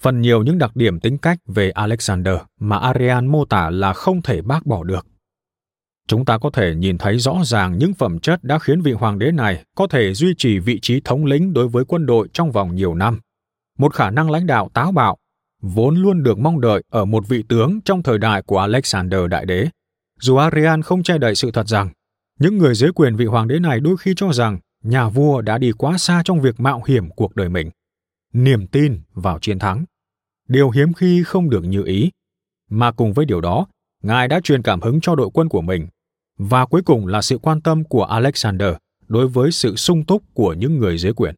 Speaker 1: Phần nhiều những đặc điểm tính cách về Alexander mà Arian mô tả là không thể bác bỏ được. Chúng ta có thể nhìn thấy rõ ràng những phẩm chất đã khiến vị hoàng đế này có thể duy trì vị trí thống lĩnh đối với quân đội trong vòng nhiều năm. Một khả năng lãnh đạo táo bạo, vốn luôn được mong đợi ở một vị tướng trong thời đại của Alexander Đại Đế. Dù Arian không che đậy sự thật rằng, những người dưới quyền vị hoàng đế này đôi khi cho rằng nhà vua đã đi quá xa trong việc mạo hiểm cuộc đời mình. Niềm tin vào chiến thắng. Điều hiếm khi không được như ý. Mà cùng với điều đó, Ngài đã truyền cảm hứng cho đội quân của mình và cuối cùng là sự quan tâm của Alexander đối với sự sung túc của những người dưới quyền.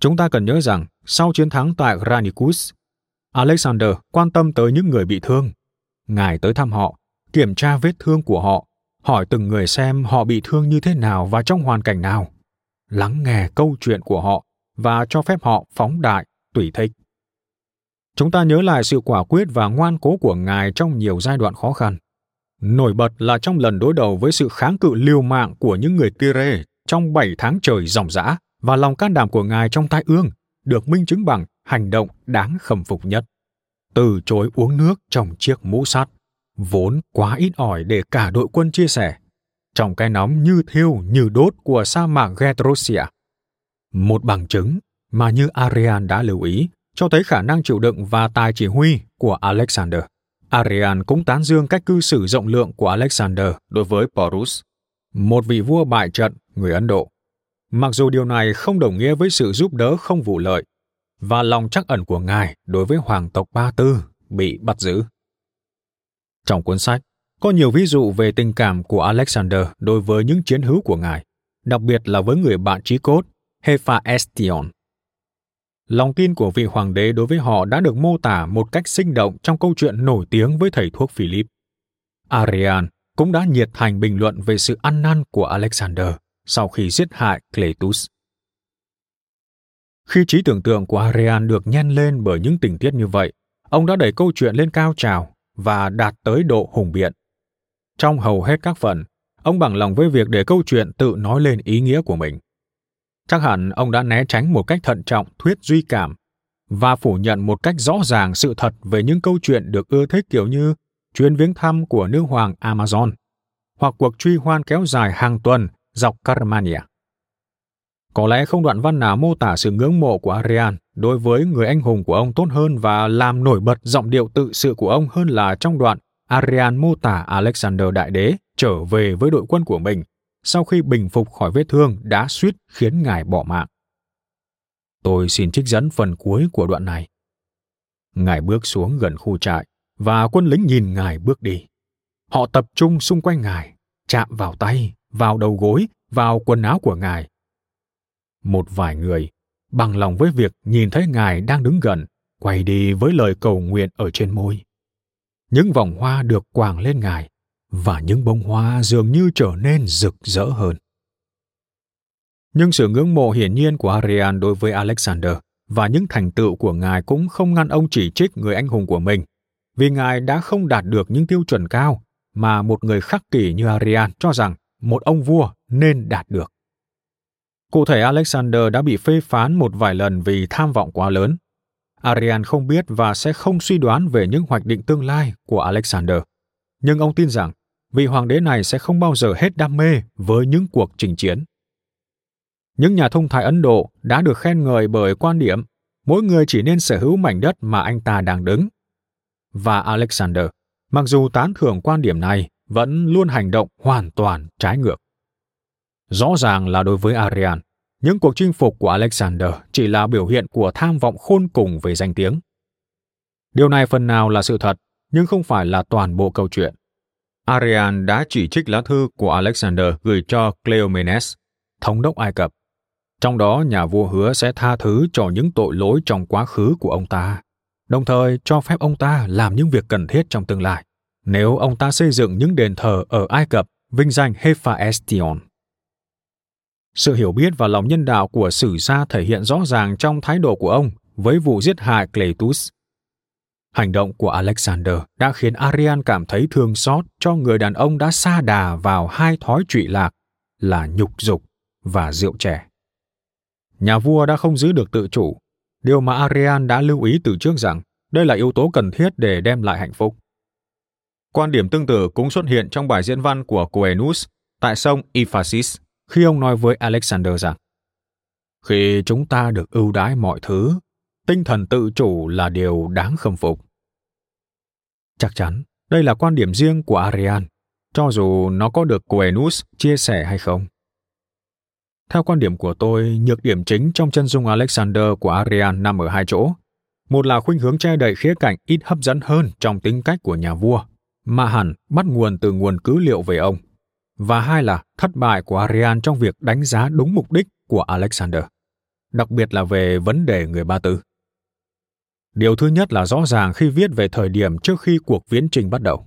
Speaker 1: Chúng ta cần nhớ rằng, sau chiến thắng tại Granicus, Alexander quan tâm tới những người bị thương. Ngài tới thăm họ, kiểm tra vết thương của họ, hỏi từng người xem họ bị thương như thế nào và trong hoàn cảnh nào, lắng nghe câu chuyện của họ và cho phép họ phóng đại, tùy thích. Chúng ta nhớ lại sự quả quyết và ngoan cố của Ngài trong nhiều giai đoạn khó khăn. Nổi bật là trong lần đối đầu với sự kháng cự liều mạng của những người Tyre trong 7 tháng trời ròng rã và lòng can đảm của ngài trong tai ương được minh chứng bằng hành động đáng khâm phục nhất. Từ chối uống nước trong chiếc mũ sắt, vốn quá ít ỏi để cả đội quân chia sẻ, trong cái nóng như thiêu như đốt của sa mạc Gedrosia. Một bằng chứng mà như Arian đã lưu ý cho thấy khả năng chịu đựng và tài chỉ huy của Alexander. Arian cũng tán dương cách cư xử rộng lượng của Alexander đối với Porus, một vị vua bại trận người Ấn Độ. Mặc dù điều này không đồng nghĩa với sự giúp đỡ không vụ lợi và lòng trắc ẩn của ngài đối với hoàng tộc Ba Tư bị bắt giữ. Trong cuốn sách, có nhiều ví dụ về tình cảm của Alexander đối với những chiến hữu của ngài, đặc biệt là với người bạn trí cốt Hephaestion Lòng tin của vị hoàng đế đối với họ đã được mô tả một cách sinh động trong câu chuyện nổi tiếng với thầy thuốc Philip. Arian cũng đã nhiệt thành bình luận về sự ăn năn của Alexander sau khi giết hại Cletus. Khi trí tưởng tượng của Arian được nhen lên bởi những tình tiết như vậy, ông đã đẩy câu chuyện lên cao trào và đạt tới độ hùng biện. Trong hầu hết các phần, ông bằng lòng với việc để câu chuyện tự nói lên ý nghĩa của mình. Chắc hẳn ông đã né tránh một cách thận trọng thuyết duy cảm và phủ nhận một cách rõ ràng sự thật về những câu chuyện được ưa thích kiểu như chuyến viếng thăm của nữ hoàng Amazon hoặc cuộc truy hoan kéo dài hàng tuần dọc Carmania. Có lẽ không đoạn văn nào mô tả sự ngưỡng mộ của Arian đối với người anh hùng của ông tốt hơn và làm nổi bật giọng điệu tự sự của ông hơn là trong đoạn Arian mô tả Alexander Đại Đế trở về với đội quân của mình sau khi bình phục khỏi vết thương đã suýt khiến ngài bỏ mạng. Tôi xin trích dẫn phần cuối của đoạn này. Ngài bước xuống gần khu trại và quân lính nhìn ngài bước đi. Họ tập trung xung quanh ngài, chạm vào tay, vào đầu gối, vào quần áo của ngài. Một vài người, bằng lòng với việc nhìn thấy ngài đang đứng gần, quay đi với lời cầu nguyện ở trên môi. Những vòng hoa được quàng lên ngài và những bông hoa dường như trở nên rực rỡ hơn. Nhưng sự ngưỡng mộ hiển nhiên của Arian đối với Alexander và những thành tựu của ngài cũng không ngăn ông chỉ trích người anh hùng của mình, vì ngài đã không đạt được những tiêu chuẩn cao mà một người khắc kỷ như Arian cho rằng một ông vua nên đạt được. Cụ thể Alexander đã bị phê phán một vài lần vì tham vọng quá lớn. Arian không biết và sẽ không suy đoán về những hoạch định tương lai của Alexander. Nhưng ông tin rằng vị hoàng đế này sẽ không bao giờ hết đam mê với những cuộc trình chiến. Những nhà thông thái Ấn Độ đã được khen ngợi bởi quan điểm mỗi người chỉ nên sở hữu mảnh đất mà anh ta đang đứng. Và Alexander, mặc dù tán thưởng quan điểm này, vẫn luôn hành động hoàn toàn trái ngược. Rõ ràng là đối với Arian, những cuộc chinh phục của Alexander chỉ là biểu hiện của tham vọng khôn cùng về danh tiếng. Điều này phần nào là sự thật, nhưng không phải là toàn bộ câu chuyện. Arian đã chỉ trích lá thư của Alexander gửi cho Cleomenes, thống đốc Ai Cập. Trong đó nhà vua hứa sẽ tha thứ cho những tội lỗi trong quá khứ của ông ta, đồng thời cho phép ông ta làm những việc cần thiết trong tương lai, nếu ông ta xây dựng những đền thờ ở Ai Cập vinh danh Hephaestion. Sự hiểu biết và lòng nhân đạo của sử gia thể hiện rõ ràng trong thái độ của ông với vụ giết hại Cletus. Hành động của Alexander đã khiến Arian cảm thấy thương xót cho người đàn ông đã xa đà vào hai thói trụy lạc là nhục dục và rượu trẻ. Nhà vua đã không giữ được tự chủ, điều mà Arian đã lưu ý từ trước rằng đây là yếu tố cần thiết để đem lại hạnh phúc. Quan điểm tương tự cũng xuất hiện trong bài diễn văn của Coenus tại sông Iphasis khi ông nói với Alexander rằng khi chúng ta được ưu đãi mọi thứ, tinh thần tự chủ là điều đáng khâm phục. Chắc chắn, đây là quan điểm riêng của Arian, cho dù nó có được Quenus chia sẻ hay không. Theo quan điểm của tôi, nhược điểm chính trong chân dung Alexander của Arian nằm ở hai chỗ. Một là khuynh hướng che đậy khía cạnh ít hấp dẫn hơn trong tính cách của nhà vua, mà hẳn bắt nguồn từ nguồn cứ liệu về ông và hai là thất bại của Arian trong việc đánh giá đúng mục đích của Alexander, đặc biệt là về vấn đề người Ba Tư. Điều thứ nhất là rõ ràng khi viết về thời điểm trước khi cuộc viễn trình bắt đầu.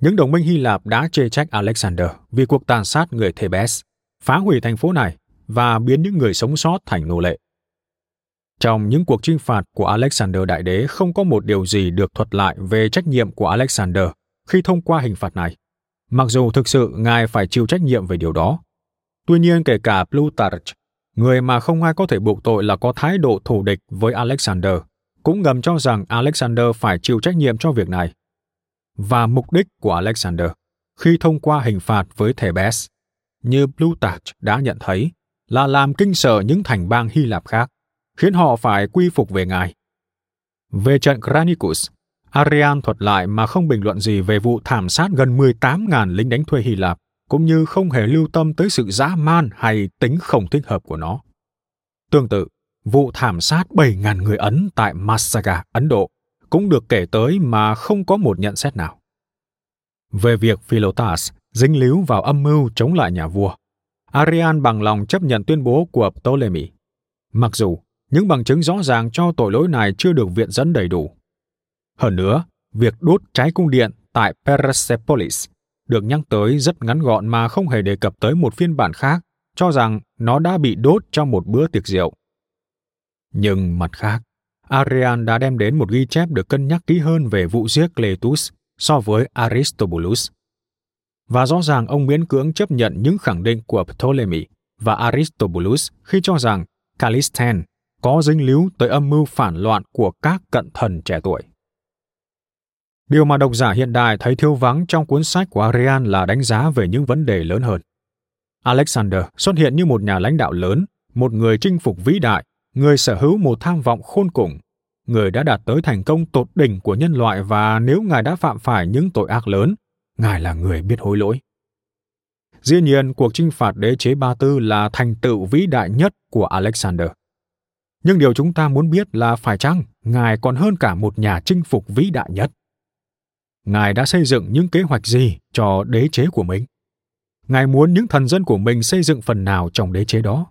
Speaker 1: Những đồng minh Hy Lạp đã chê trách Alexander vì cuộc tàn sát người Thebes, phá hủy thành phố này và biến những người sống sót thành nô lệ. Trong những cuộc chinh phạt của Alexander Đại Đế không có một điều gì được thuật lại về trách nhiệm của Alexander khi thông qua hình phạt này mặc dù thực sự ngài phải chịu trách nhiệm về điều đó. Tuy nhiên kể cả Plutarch, người mà không ai có thể buộc tội là có thái độ thù địch với Alexander, cũng ngầm cho rằng Alexander phải chịu trách nhiệm cho việc này. Và mục đích của Alexander khi thông qua hình phạt với Thebes, như Plutarch đã nhận thấy, là làm kinh sợ những thành bang Hy Lạp khác, khiến họ phải quy phục về ngài. Về trận Granicus, Arian thuật lại mà không bình luận gì về vụ thảm sát gần 18.000 lính đánh thuê Hy Lạp, cũng như không hề lưu tâm tới sự dã man hay tính không thích hợp của nó. Tương tự, vụ thảm sát 7.000 người Ấn tại Masaga, Ấn Độ, cũng được kể tới mà không có một nhận xét nào. Về việc Philotas dính líu vào âm mưu chống lại nhà vua, Arian bằng lòng chấp nhận tuyên bố của Ptolemy. Mặc dù những bằng chứng rõ ràng cho tội lỗi này chưa được viện dẫn đầy đủ, hơn nữa, việc đốt trái cung điện tại Persepolis được nhắc tới rất ngắn gọn mà không hề đề cập tới một phiên bản khác, cho rằng nó đã bị đốt trong một bữa tiệc rượu. Nhưng mặt khác, Arian đã đem đến một ghi chép được cân nhắc kỹ hơn về vụ giết Cletus so với Aristobulus. Và rõ ràng ông miễn cưỡng chấp nhận những khẳng định của Ptolemy và Aristobulus khi cho rằng Callisthenes có dính líu tới âm mưu phản loạn của các cận thần trẻ tuổi. Điều mà độc giả hiện đại thấy thiếu vắng trong cuốn sách của Arian là đánh giá về những vấn đề lớn hơn. Alexander xuất hiện như một nhà lãnh đạo lớn, một người chinh phục vĩ đại, người sở hữu một tham vọng khôn cùng, người đã đạt tới thành công tột đỉnh của nhân loại và nếu ngài đã phạm phải những tội ác lớn, ngài là người biết hối lỗi. Dĩ nhiên, cuộc chinh phạt đế chế Ba Tư là thành tựu vĩ đại nhất của Alexander. Nhưng điều chúng ta muốn biết là phải chăng ngài còn hơn cả một nhà chinh phục vĩ đại nhất? Ngài đã xây dựng những kế hoạch gì cho đế chế của mình? Ngài muốn những thần dân của mình xây dựng phần nào trong đế chế đó?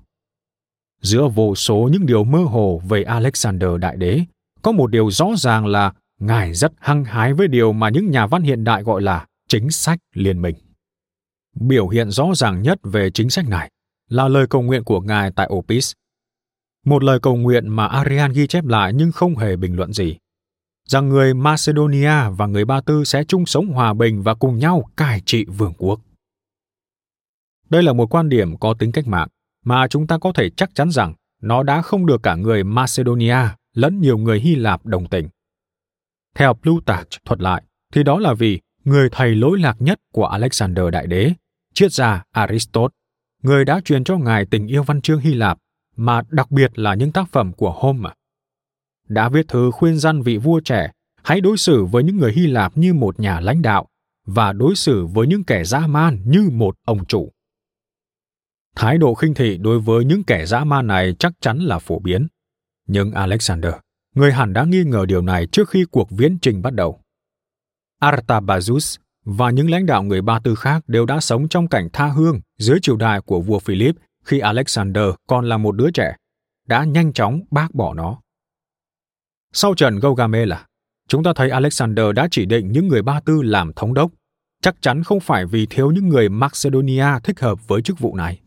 Speaker 1: Giữa vô số những điều mơ hồ về Alexander Đại Đế, có một điều rõ ràng là Ngài rất hăng hái với điều mà những nhà văn hiện đại gọi là chính sách liên minh. Biểu hiện rõ ràng nhất về chính sách này là lời cầu nguyện của Ngài tại Opis. Một lời cầu nguyện mà Arian ghi chép lại nhưng không hề bình luận gì. Rằng người Macedonia và người Ba Tư sẽ chung sống hòa bình và cùng nhau cai trị vương quốc. Đây là một quan điểm có tính cách mạng mà chúng ta có thể chắc chắn rằng nó đã không được cả người Macedonia lẫn nhiều người Hy Lạp đồng tình. Theo Plutarch thuật lại, thì đó là vì người thầy lỗi lạc nhất của Alexander Đại Đế, triết gia Aristotle, người đã truyền cho ngài tình yêu văn chương Hy Lạp, mà đặc biệt là những tác phẩm của Homer. Đã viết thư khuyên răn vị vua trẻ hãy đối xử với những người Hy Lạp như một nhà lãnh đạo và đối xử với những kẻ dã man như một ông chủ. Thái độ khinh thị đối với những kẻ dã man này chắc chắn là phổ biến. Nhưng Alexander, người hẳn đã nghi ngờ điều này trước khi cuộc viễn trình bắt đầu. Artabazus và những lãnh đạo người Ba Tư khác đều đã sống trong cảnh tha hương dưới triều đại của vua Philip khi Alexander còn là một đứa trẻ, đã nhanh chóng bác bỏ nó. Sau trận Gaugamela, chúng ta thấy Alexander đã chỉ định những người Ba Tư làm thống đốc, chắc chắn không phải vì thiếu những người Macedonia thích hợp với chức vụ này.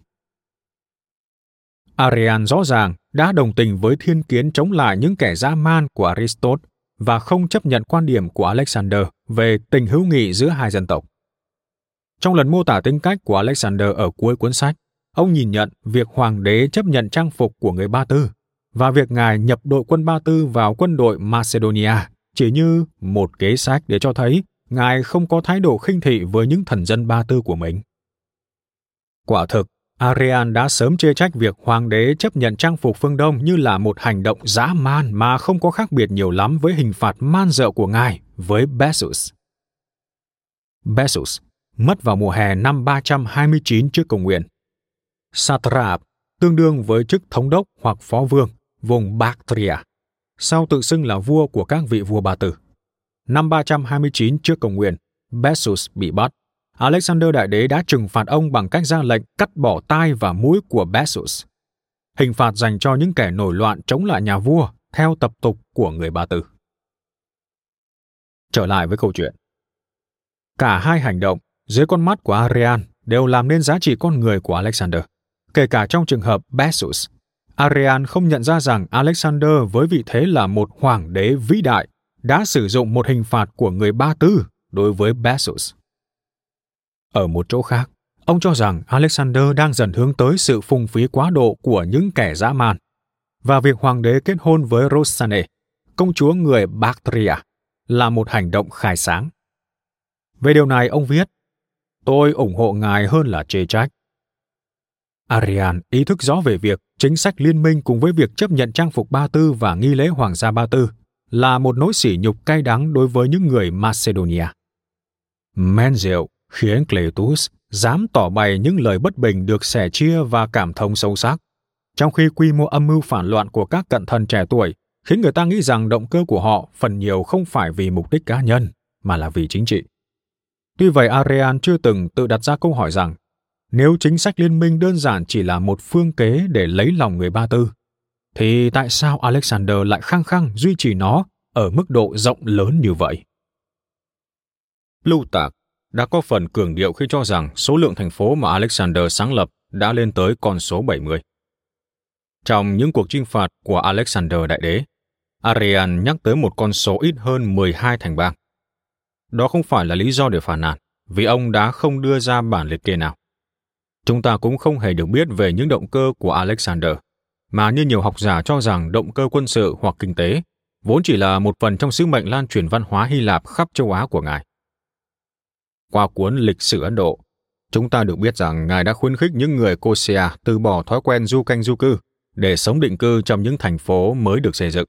Speaker 1: Arian rõ ràng đã đồng tình với thiên kiến chống lại những kẻ dã man của Aristotle và không chấp nhận quan điểm của Alexander về tình hữu nghị giữa hai dân tộc. Trong lần mô tả tính cách của Alexander ở cuối cuốn sách, ông nhìn nhận việc hoàng đế chấp nhận trang phục của người Ba Tư và việc ngài nhập đội quân Ba Tư vào quân đội Macedonia chỉ như một kế sách để cho thấy ngài không có thái độ khinh thị với những thần dân Ba Tư của mình. Quả thực, Arian đã sớm chê trách việc hoàng đế chấp nhận trang phục phương Đông như là một hành động dã man mà không có khác biệt nhiều lắm với hình phạt man dợ của ngài với Bessus. Bessus mất vào mùa hè năm 329 trước công nguyên. Satrap tương đương với chức thống đốc hoặc phó vương vùng Bactria, sau tự xưng là vua của các vị vua Ba Tư. Năm 329 trước công nguyên, Bessus bị bắt Alexander Đại Đế đã trừng phạt ông bằng cách ra lệnh cắt bỏ tai và mũi của Bessus. Hình phạt dành cho những kẻ nổi loạn chống lại nhà vua theo tập tục của người Ba Tư. Trở lại với câu chuyện. Cả hai hành động dưới con mắt của Arian đều làm nên giá trị con người của Alexander. Kể cả trong trường hợp Bessus, Arian không nhận ra rằng Alexander với vị thế là một hoàng đế vĩ đại đã sử dụng một hình phạt của người Ba Tư đối với Bessus. Ở một chỗ khác, ông cho rằng Alexander đang dần hướng tới sự phung phí quá độ của những kẻ dã man và việc hoàng đế kết hôn với Rossane, công chúa người Bactria, là một hành động khai sáng. Về điều này ông viết, tôi ủng hộ ngài hơn là chê trách. Arian ý thức rõ về việc chính sách liên minh cùng với việc chấp nhận trang phục Ba Tư và nghi lễ Hoàng gia Ba Tư là một nỗi sỉ nhục cay đắng đối với những người Macedonia. Men rượu khiến Cletus dám tỏ bày những lời bất bình được sẻ chia và cảm thông sâu sắc. Trong khi quy mô âm mưu phản loạn của các cận thần trẻ tuổi khiến người ta nghĩ rằng động cơ của họ phần nhiều không phải vì mục đích cá nhân, mà là vì chính trị. Tuy vậy, Arian chưa từng tự đặt ra câu hỏi rằng nếu chính sách liên minh đơn giản chỉ là một phương kế để lấy lòng người Ba Tư, thì tại sao Alexander lại khăng khăng duy trì nó ở mức độ rộng lớn như vậy? Lưu Tạc đã có phần cường điệu khi cho rằng số lượng thành phố mà Alexander sáng lập đã lên tới con số 70. Trong những cuộc chinh phạt của Alexander Đại Đế, Arian nhắc tới một con số ít hơn 12 thành bang. Đó không phải là lý do để phản nàn, vì ông đã không đưa ra bản liệt kê nào. Chúng ta cũng không hề được biết về những động cơ của Alexander, mà như nhiều học giả cho rằng động cơ quân sự hoặc kinh tế vốn chỉ là một phần trong sứ mệnh lan truyền văn hóa Hy Lạp khắp châu Á của ngài. Qua cuốn Lịch sử Ấn Độ, chúng ta được biết rằng ngài đã khuyến khích những người Kosia từ bỏ thói quen du canh du cư để sống định cư trong những thành phố mới được xây dựng.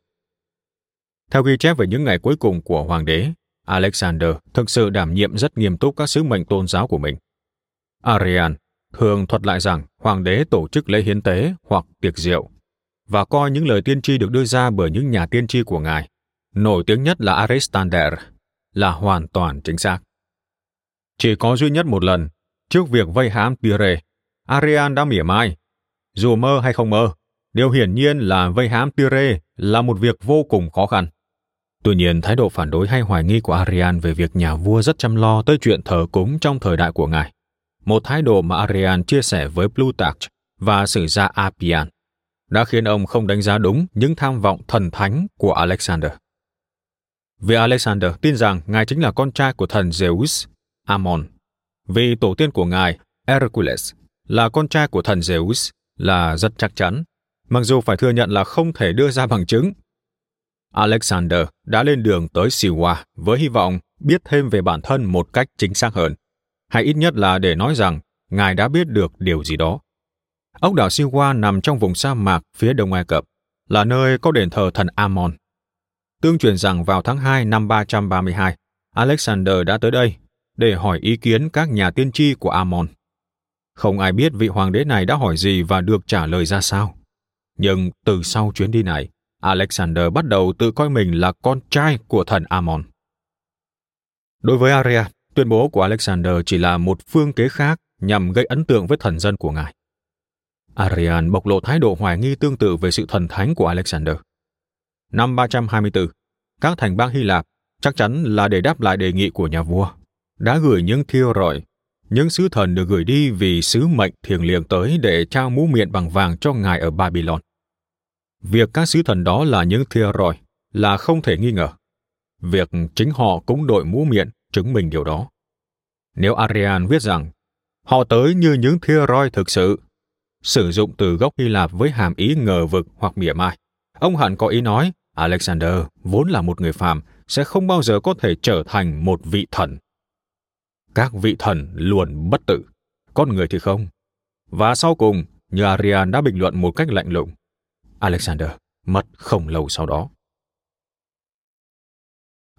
Speaker 1: Theo ghi chép về những ngày cuối cùng của hoàng đế, Alexander thực sự đảm nhiệm rất nghiêm túc các sứ mệnh tôn giáo của mình. Arian thường thuật lại rằng hoàng đế tổ chức lễ hiến tế hoặc tiệc rượu và coi những lời tiên tri được đưa ra bởi những nhà tiên tri của ngài, nổi tiếng nhất là Aristander, là hoàn toàn chính xác. Chỉ có duy nhất một lần, trước việc vây hãm Tyre, Arian đã mỉa mai. Dù mơ hay không mơ, điều hiển nhiên là vây hãm Tyre là một việc vô cùng khó khăn. Tuy nhiên, thái độ phản đối hay hoài nghi của Arian về việc nhà vua rất chăm lo tới chuyện thờ cúng trong thời đại của ngài, một thái độ mà Arian chia sẻ với Plutarch và sử gia Appian, đã khiến ông không đánh giá đúng những tham vọng thần thánh của Alexander. Vì Alexander tin rằng ngài chính là con trai của thần Zeus, Amon, vì tổ tiên của ngài, Hercules, là con trai của thần Zeus là rất chắc chắn, mặc dù phải thừa nhận là không thể đưa ra bằng chứng. Alexander đã lên đường tới Siwa với hy vọng biết thêm về bản thân một cách chính xác hơn, hay ít nhất là để nói rằng ngài đã biết được điều gì đó. Ốc đảo Siwa nằm trong vùng sa mạc phía đông Ai Cập, là nơi có đền thờ thần Amon. Tương truyền rằng vào tháng 2 năm 332, Alexander đã tới đây để hỏi ý kiến các nhà tiên tri của Amon. Không ai biết vị hoàng đế này đã hỏi gì và được trả lời ra sao. Nhưng từ sau chuyến đi này, Alexander bắt đầu tự coi mình là con trai của thần Amon. Đối với Aria, tuyên bố của Alexander chỉ là một phương kế khác nhằm gây ấn tượng với thần dân của ngài. Arian bộc lộ thái độ hoài nghi tương tự về sự thần thánh của Alexander. Năm 324, các thành bang Hy Lạp chắc chắn là để đáp lại đề nghị của nhà vua, đã gửi những thiêu rọi, những sứ thần được gửi đi vì sứ mệnh thiêng liêng tới để trao mũ miệng bằng vàng cho ngài ở Babylon. Việc các sứ thần đó là những thiêu rọi là không thể nghi ngờ. Việc chính họ cũng đội mũ miệng chứng minh điều đó. Nếu Arian viết rằng họ tới như những thia roi thực sự sử dụng từ gốc Hy Lạp với hàm ý ngờ vực hoặc mỉa mai. Ông hẳn có ý nói, Alexander vốn là một người phàm, sẽ không bao giờ có thể trở thành một vị thần. Các vị thần luôn bất tử, con người thì không. Và sau cùng, như Arian đã bình luận một cách lạnh lùng, Alexander mất không lâu sau đó.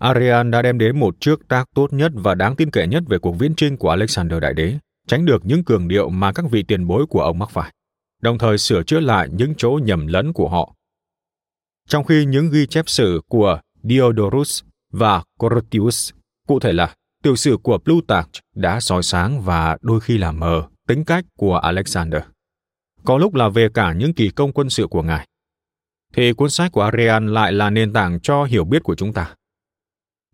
Speaker 1: Arian đã đem đến một trước tác tốt nhất và đáng tin cậy nhất về cuộc viễn trinh của Alexander Đại Đế tránh được những cường điệu mà các vị tiền bối của ông mắc phải, đồng thời sửa chữa lại những chỗ nhầm lẫn của họ. Trong khi những ghi chép sử của Diodorus và Corotius, cụ thể là tiểu sử của Plutarch đã soi sáng và đôi khi là mờ tính cách của Alexander. Có lúc là về cả những kỳ công quân sự của ngài. Thì cuốn sách của Arian lại là nền tảng cho hiểu biết của chúng ta.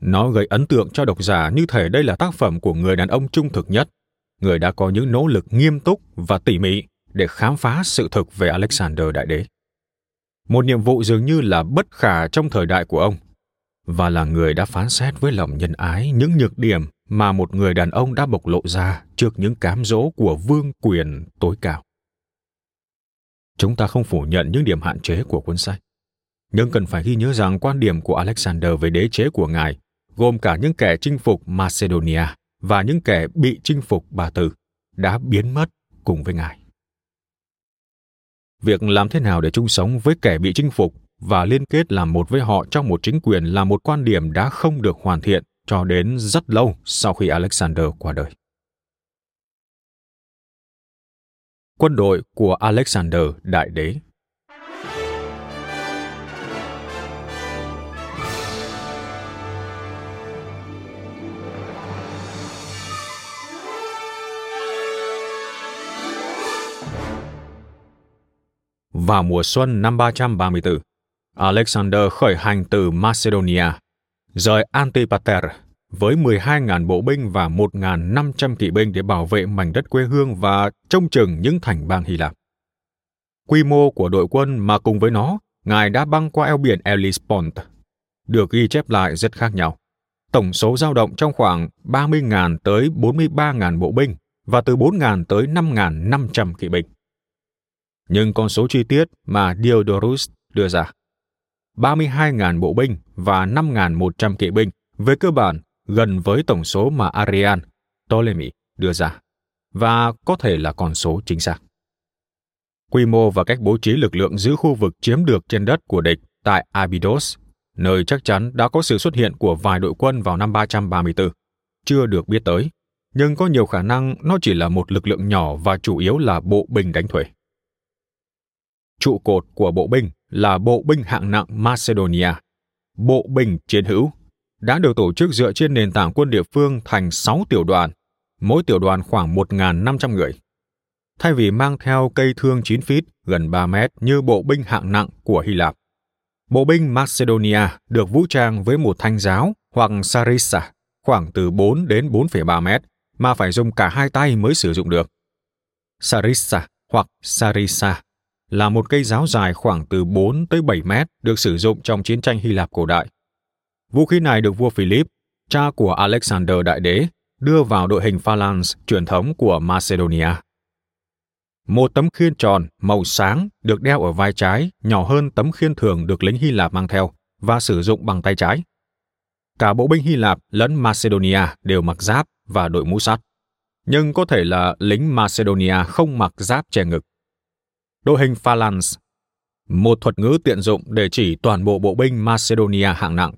Speaker 1: Nó gây ấn tượng cho độc giả như thể đây là tác phẩm của người đàn ông trung thực nhất, người đã có những nỗ lực nghiêm túc và tỉ mỉ để khám phá sự thực về Alexander Đại Đế. Một nhiệm vụ dường như là bất khả trong thời đại của ông, và là người đã phán xét với lòng nhân ái những nhược điểm mà một người đàn ông đã bộc lộ ra trước những cám dỗ của vương quyền tối cao. Chúng ta không phủ nhận những điểm hạn chế của cuốn sách, nhưng cần phải ghi nhớ rằng quan điểm của Alexander về đế chế của ngài gồm cả những kẻ chinh phục Macedonia và những kẻ bị chinh phục bà Tử đã biến mất cùng với Ngài. Việc làm thế nào để chung sống với kẻ bị chinh phục và liên kết làm một với họ trong một chính quyền là một quan điểm đã không được hoàn thiện cho đến rất lâu sau khi Alexander qua đời. Quân đội của Alexander Đại Đế Vào mùa xuân năm 334, Alexander khởi hành từ Macedonia, rời Antipater với 12.000 bộ binh và 1.500 kỵ binh để bảo vệ mảnh đất quê hương và trông chừng những thành bang Hy Lạp. quy mô của đội quân mà cùng với nó, ngài đã băng qua eo biển Hellespont, được ghi chép lại rất khác nhau. Tổng số dao động trong khoảng 30.000 tới 43.000 bộ binh và từ 4.000 tới 5.500 kỵ binh. Nhưng con số chi tiết mà Diodorus đưa ra 32.000 bộ binh và 5.100 kỵ binh về cơ bản gần với tổng số mà Arian, Ptolemy đưa ra, và có thể là con số chính xác. Quy mô và cách bố trí lực lượng giữ khu vực chiếm được trên đất của địch tại Abydos, nơi chắc chắn đã có sự xuất hiện của vài đội quân vào năm 334, chưa được biết tới, nhưng có nhiều khả năng nó chỉ là một lực lượng nhỏ và chủ yếu là bộ binh đánh thuê. Trụ cột của bộ binh là bộ binh hạng nặng Macedonia, bộ binh chiến hữu, đã được tổ chức dựa trên nền tảng quân địa phương thành 6 tiểu đoàn, mỗi tiểu đoàn khoảng 1.500 người. Thay vì mang theo cây thương 9 feet gần 3 mét như bộ binh hạng nặng của Hy Lạp, bộ binh Macedonia được vũ trang với một thanh giáo hoặc sarissa khoảng từ 4 đến 4,3 mét mà phải dùng cả hai tay mới sử dụng được. Sarissa hoặc sarissa là một cây giáo dài khoảng từ 4 tới 7 mét được sử dụng trong chiến tranh Hy Lạp cổ đại. Vũ khí này được vua Philip, cha của Alexander Đại Đế, đưa vào đội hình phalanx truyền thống của Macedonia. Một tấm khiên tròn màu sáng được đeo ở vai trái nhỏ hơn tấm khiên thường được lính Hy Lạp mang theo và sử dụng bằng tay trái. Cả bộ binh Hy Lạp lẫn Macedonia đều mặc giáp và đội mũ sắt. Nhưng có thể là lính Macedonia không mặc giáp che ngực đội hình phalanx, một thuật ngữ tiện dụng để chỉ toàn bộ bộ binh Macedonia hạng nặng.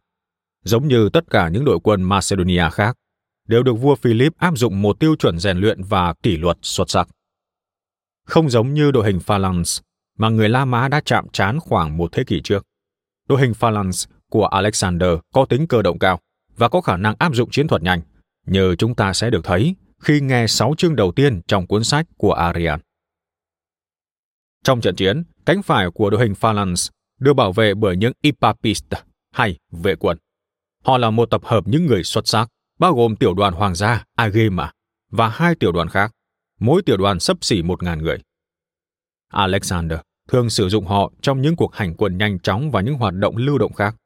Speaker 1: Giống như tất cả những đội quân Macedonia khác, đều được vua Philip áp dụng một tiêu chuẩn rèn luyện và kỷ luật xuất sắc. Không giống như đội hình phalanx mà người La Mã đã chạm trán khoảng một thế kỷ trước. Đội hình phalanx của Alexander có tính cơ động cao và có khả năng áp dụng chiến thuật nhanh, như chúng ta sẽ được thấy khi nghe sáu chương đầu tiên trong cuốn sách của Arian. Trong trận chiến, cánh phải của đội hình Phalanx được bảo vệ bởi những Ipapist hay vệ quân. Họ là một tập hợp những người xuất sắc, bao gồm tiểu đoàn hoàng gia Agema và hai tiểu đoàn khác, mỗi tiểu đoàn sấp xỉ một ngàn người. Alexander thường sử dụng họ trong những cuộc hành quân nhanh chóng và những hoạt động lưu động khác,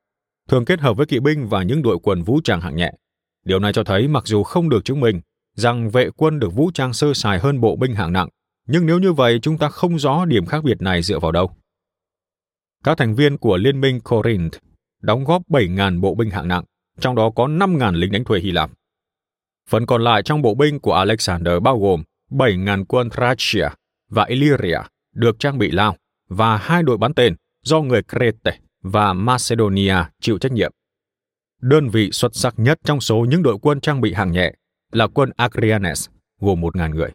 Speaker 1: thường kết hợp với kỵ binh và những đội quân vũ trang hạng nhẹ. Điều này cho thấy mặc dù không được chứng minh rằng vệ quân được vũ trang sơ sài hơn bộ binh hạng nặng, nhưng nếu như vậy, chúng ta không rõ điểm khác biệt này dựa vào đâu. Các thành viên của Liên minh Corinth đóng góp 7.000 bộ binh hạng nặng, trong đó có 5.000 lính đánh thuê Hy Lạp. Phần còn lại trong bộ binh của Alexander bao gồm 7.000 quân Thracia và Illyria được trang bị lao và hai đội bắn tên do người Crete và Macedonia chịu trách nhiệm. Đơn vị xuất sắc nhất trong số những đội quân trang bị hạng nhẹ là quân Agrianes, gồm 1.000 người.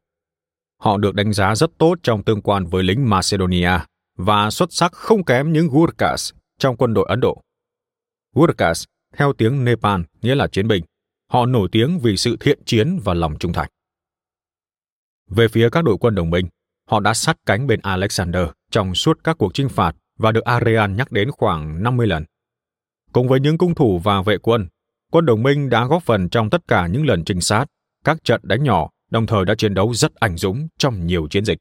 Speaker 1: Họ được đánh giá rất tốt trong tương quan với lính Macedonia và xuất sắc không kém những Gurkhas trong quân đội Ấn Độ. Gurkhas, theo tiếng Nepal, nghĩa là chiến binh. Họ nổi tiếng vì sự thiện chiến và lòng trung thành. Về phía các đội quân đồng minh, họ đã sát cánh bên Alexander trong suốt các cuộc chinh phạt và được Arian nhắc đến khoảng 50 lần. Cùng với những cung thủ và vệ quân, quân đồng minh đã góp phần trong tất cả những lần trinh sát, các trận đánh nhỏ đồng thời đã chiến đấu rất ảnh dũng trong nhiều chiến dịch.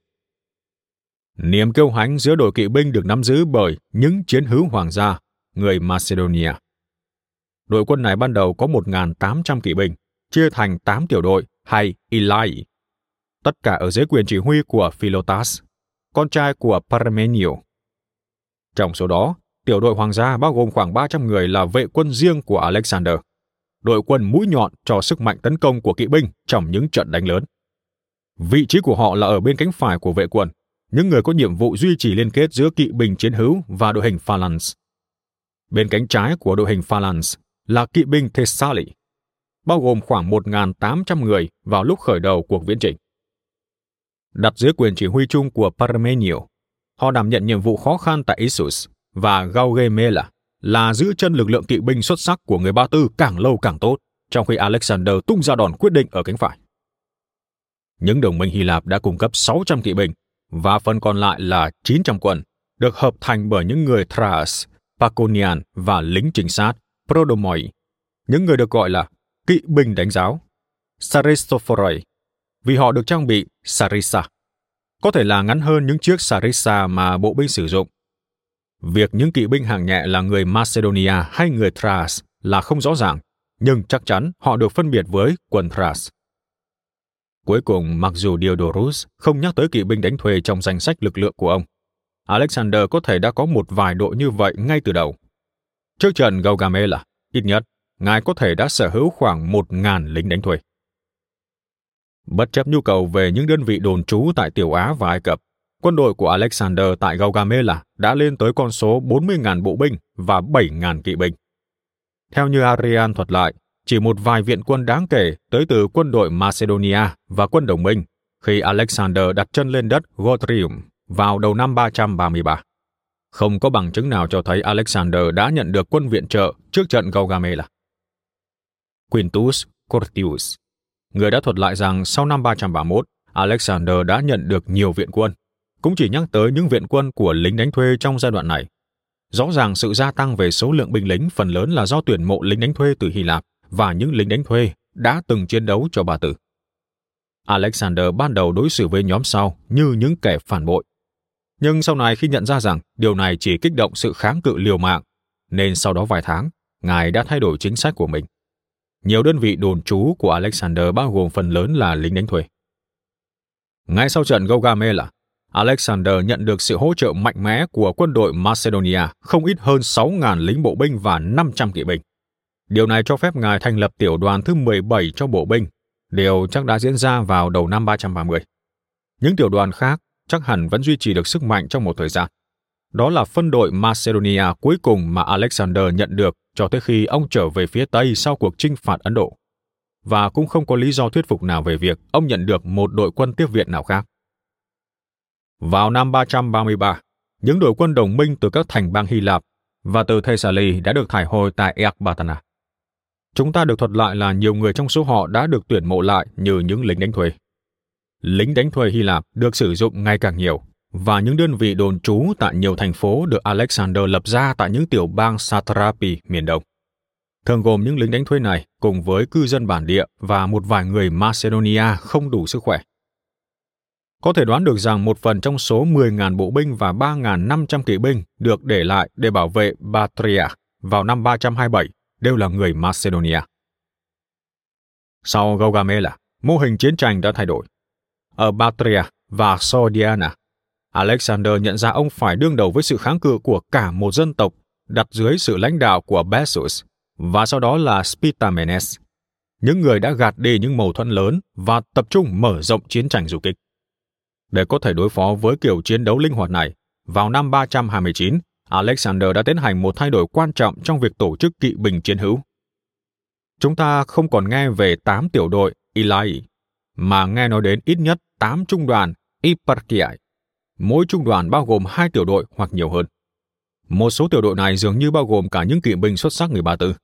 Speaker 1: Niềm kêu hãnh giữa đội kỵ binh được nắm giữ bởi những chiến hữu hoàng gia, người Macedonia. Đội quân này ban đầu có 1.800 kỵ binh, chia thành 8 tiểu đội hay Ilai. Tất cả ở dưới quyền chỉ huy của Philotas, con trai của Parmenio. Trong số đó, tiểu đội hoàng gia bao gồm khoảng 300 người là vệ quân riêng của Alexander đội quân mũi nhọn cho sức mạnh tấn công của kỵ binh trong những trận đánh lớn. Vị trí của họ là ở bên cánh phải của vệ quân, những người có nhiệm vụ duy trì liên kết giữa kỵ binh chiến hữu và đội hình phalanx. Bên cánh trái của đội hình phalanx là kỵ binh Thessali, bao gồm khoảng 1.800 người vào lúc khởi đầu cuộc viễn chỉnh. Đặt dưới quyền chỉ huy chung của Parmenio, họ đảm nhận nhiệm vụ khó khăn tại Issus và Gaugamela là giữ chân lực lượng kỵ binh xuất sắc của người Ba Tư càng lâu càng tốt, trong khi Alexander tung ra đòn quyết định ở cánh phải. Những đồng minh Hy Lạp đã cung cấp 600 kỵ binh, và phần còn lại là 900 quân, được hợp thành bởi những người Thrace, Paconian và lính trinh sát Prodomoi, những người được gọi là kỵ binh đánh giáo, Saristophoroi, vì họ được trang bị Sarissa. có thể là ngắn hơn những chiếc Sarissa mà bộ binh sử dụng. Việc những kỵ binh hạng nhẹ là người Macedonia hay người Thrace là không rõ ràng, nhưng chắc chắn họ được phân biệt với quân Thrace. Cuối cùng, mặc dù Diodorus không nhắc tới kỵ binh đánh thuê trong danh sách lực lượng của ông, Alexander có thể đã có một vài đội như vậy ngay từ đầu. Trước trận Gaugamela, ít nhất, ngài có thể đã sở hữu khoảng một ngàn lính đánh thuê. Bất chấp nhu cầu về những đơn vị đồn trú tại Tiểu Á và Ai Cập, quân đội của Alexander tại Gaugamela đã lên tới con số 40.000 bộ binh và 7.000 kỵ binh. Theo như Arian thuật lại, chỉ một vài viện quân đáng kể tới từ quân đội Macedonia và quân đồng minh khi Alexander đặt chân lên đất Gotrium vào đầu năm 333. Không có bằng chứng nào cho thấy Alexander đã nhận được quân viện trợ trước trận Gaugamela. Quintus Curtius, người đã thuật lại rằng sau năm 331, Alexander đã nhận được nhiều viện quân, cũng chỉ nhắc tới những viện quân của lính đánh thuê trong giai đoạn này. Rõ ràng sự gia tăng về số lượng binh lính phần lớn là do tuyển mộ lính đánh thuê từ Hy Lạp và những lính đánh thuê đã từng chiến đấu cho bà tử. Alexander ban đầu đối xử với nhóm sau như những kẻ phản bội. Nhưng sau này khi nhận ra rằng điều này chỉ kích động sự kháng cự liều mạng, nên sau đó vài tháng, ngài đã thay đổi chính sách của mình. Nhiều đơn vị đồn trú của Alexander bao gồm phần lớn là lính đánh thuê. Ngay sau trận Gaugamela, Alexander nhận được sự hỗ trợ mạnh mẽ của quân đội Macedonia, không ít hơn 6.000 lính bộ binh và 500 kỵ binh. Điều này cho phép ngài thành lập tiểu đoàn thứ 17 cho bộ binh, điều chắc đã diễn ra vào đầu năm 330. Những tiểu đoàn khác chắc hẳn vẫn duy trì được sức mạnh trong một thời gian. Đó là phân đội Macedonia cuối cùng mà Alexander nhận được cho tới khi ông trở về phía Tây sau cuộc chinh phạt Ấn Độ. Và cũng không có lý do thuyết phục nào về việc ông nhận được một đội quân tiếp viện nào khác. Vào năm 333, những đội quân đồng minh từ các thành bang Hy Lạp và từ Thessaly đã được thải hồi tại Ecbatana. Chúng ta được thuật lại là nhiều người trong số họ đã được tuyển mộ lại như những lính đánh thuê. Lính đánh thuê Hy Lạp được sử dụng ngày càng nhiều, và những đơn vị đồn trú tại nhiều thành phố được Alexander lập ra tại những tiểu bang Satrapi miền Đông. Thường gồm những lính đánh thuê này cùng với cư dân bản địa và một vài người Macedonia không đủ sức khỏe. Có thể đoán được rằng một phần trong số 10.000 bộ binh và 3.500 kỵ binh được để lại để bảo vệ Batria vào năm 327 đều là người Macedonia. Sau Gaugamela, mô hình chiến tranh đã thay đổi. Ở Batria và Sodiana, Alexander nhận ra ông phải đương đầu với sự kháng cự của cả một dân tộc đặt dưới sự lãnh đạo của Bessus và sau đó là Spitamenes, những người đã gạt đi những mâu thuẫn lớn và tập trung mở rộng chiến tranh du kích. Để có thể đối phó với kiểu chiến đấu linh hoạt này, vào năm 329, Alexander đã tiến hành một thay đổi quan trọng trong việc tổ chức kỵ binh chiến hữu. Chúng ta không còn nghe về 8 tiểu đội Ilai, mà nghe nói đến ít nhất 8 trung đoàn Iparkiai. Mỗi trung đoàn bao gồm hai tiểu đội hoặc nhiều hơn. Một số tiểu đội này dường như bao gồm cả những kỵ binh xuất sắc người Ba Tư.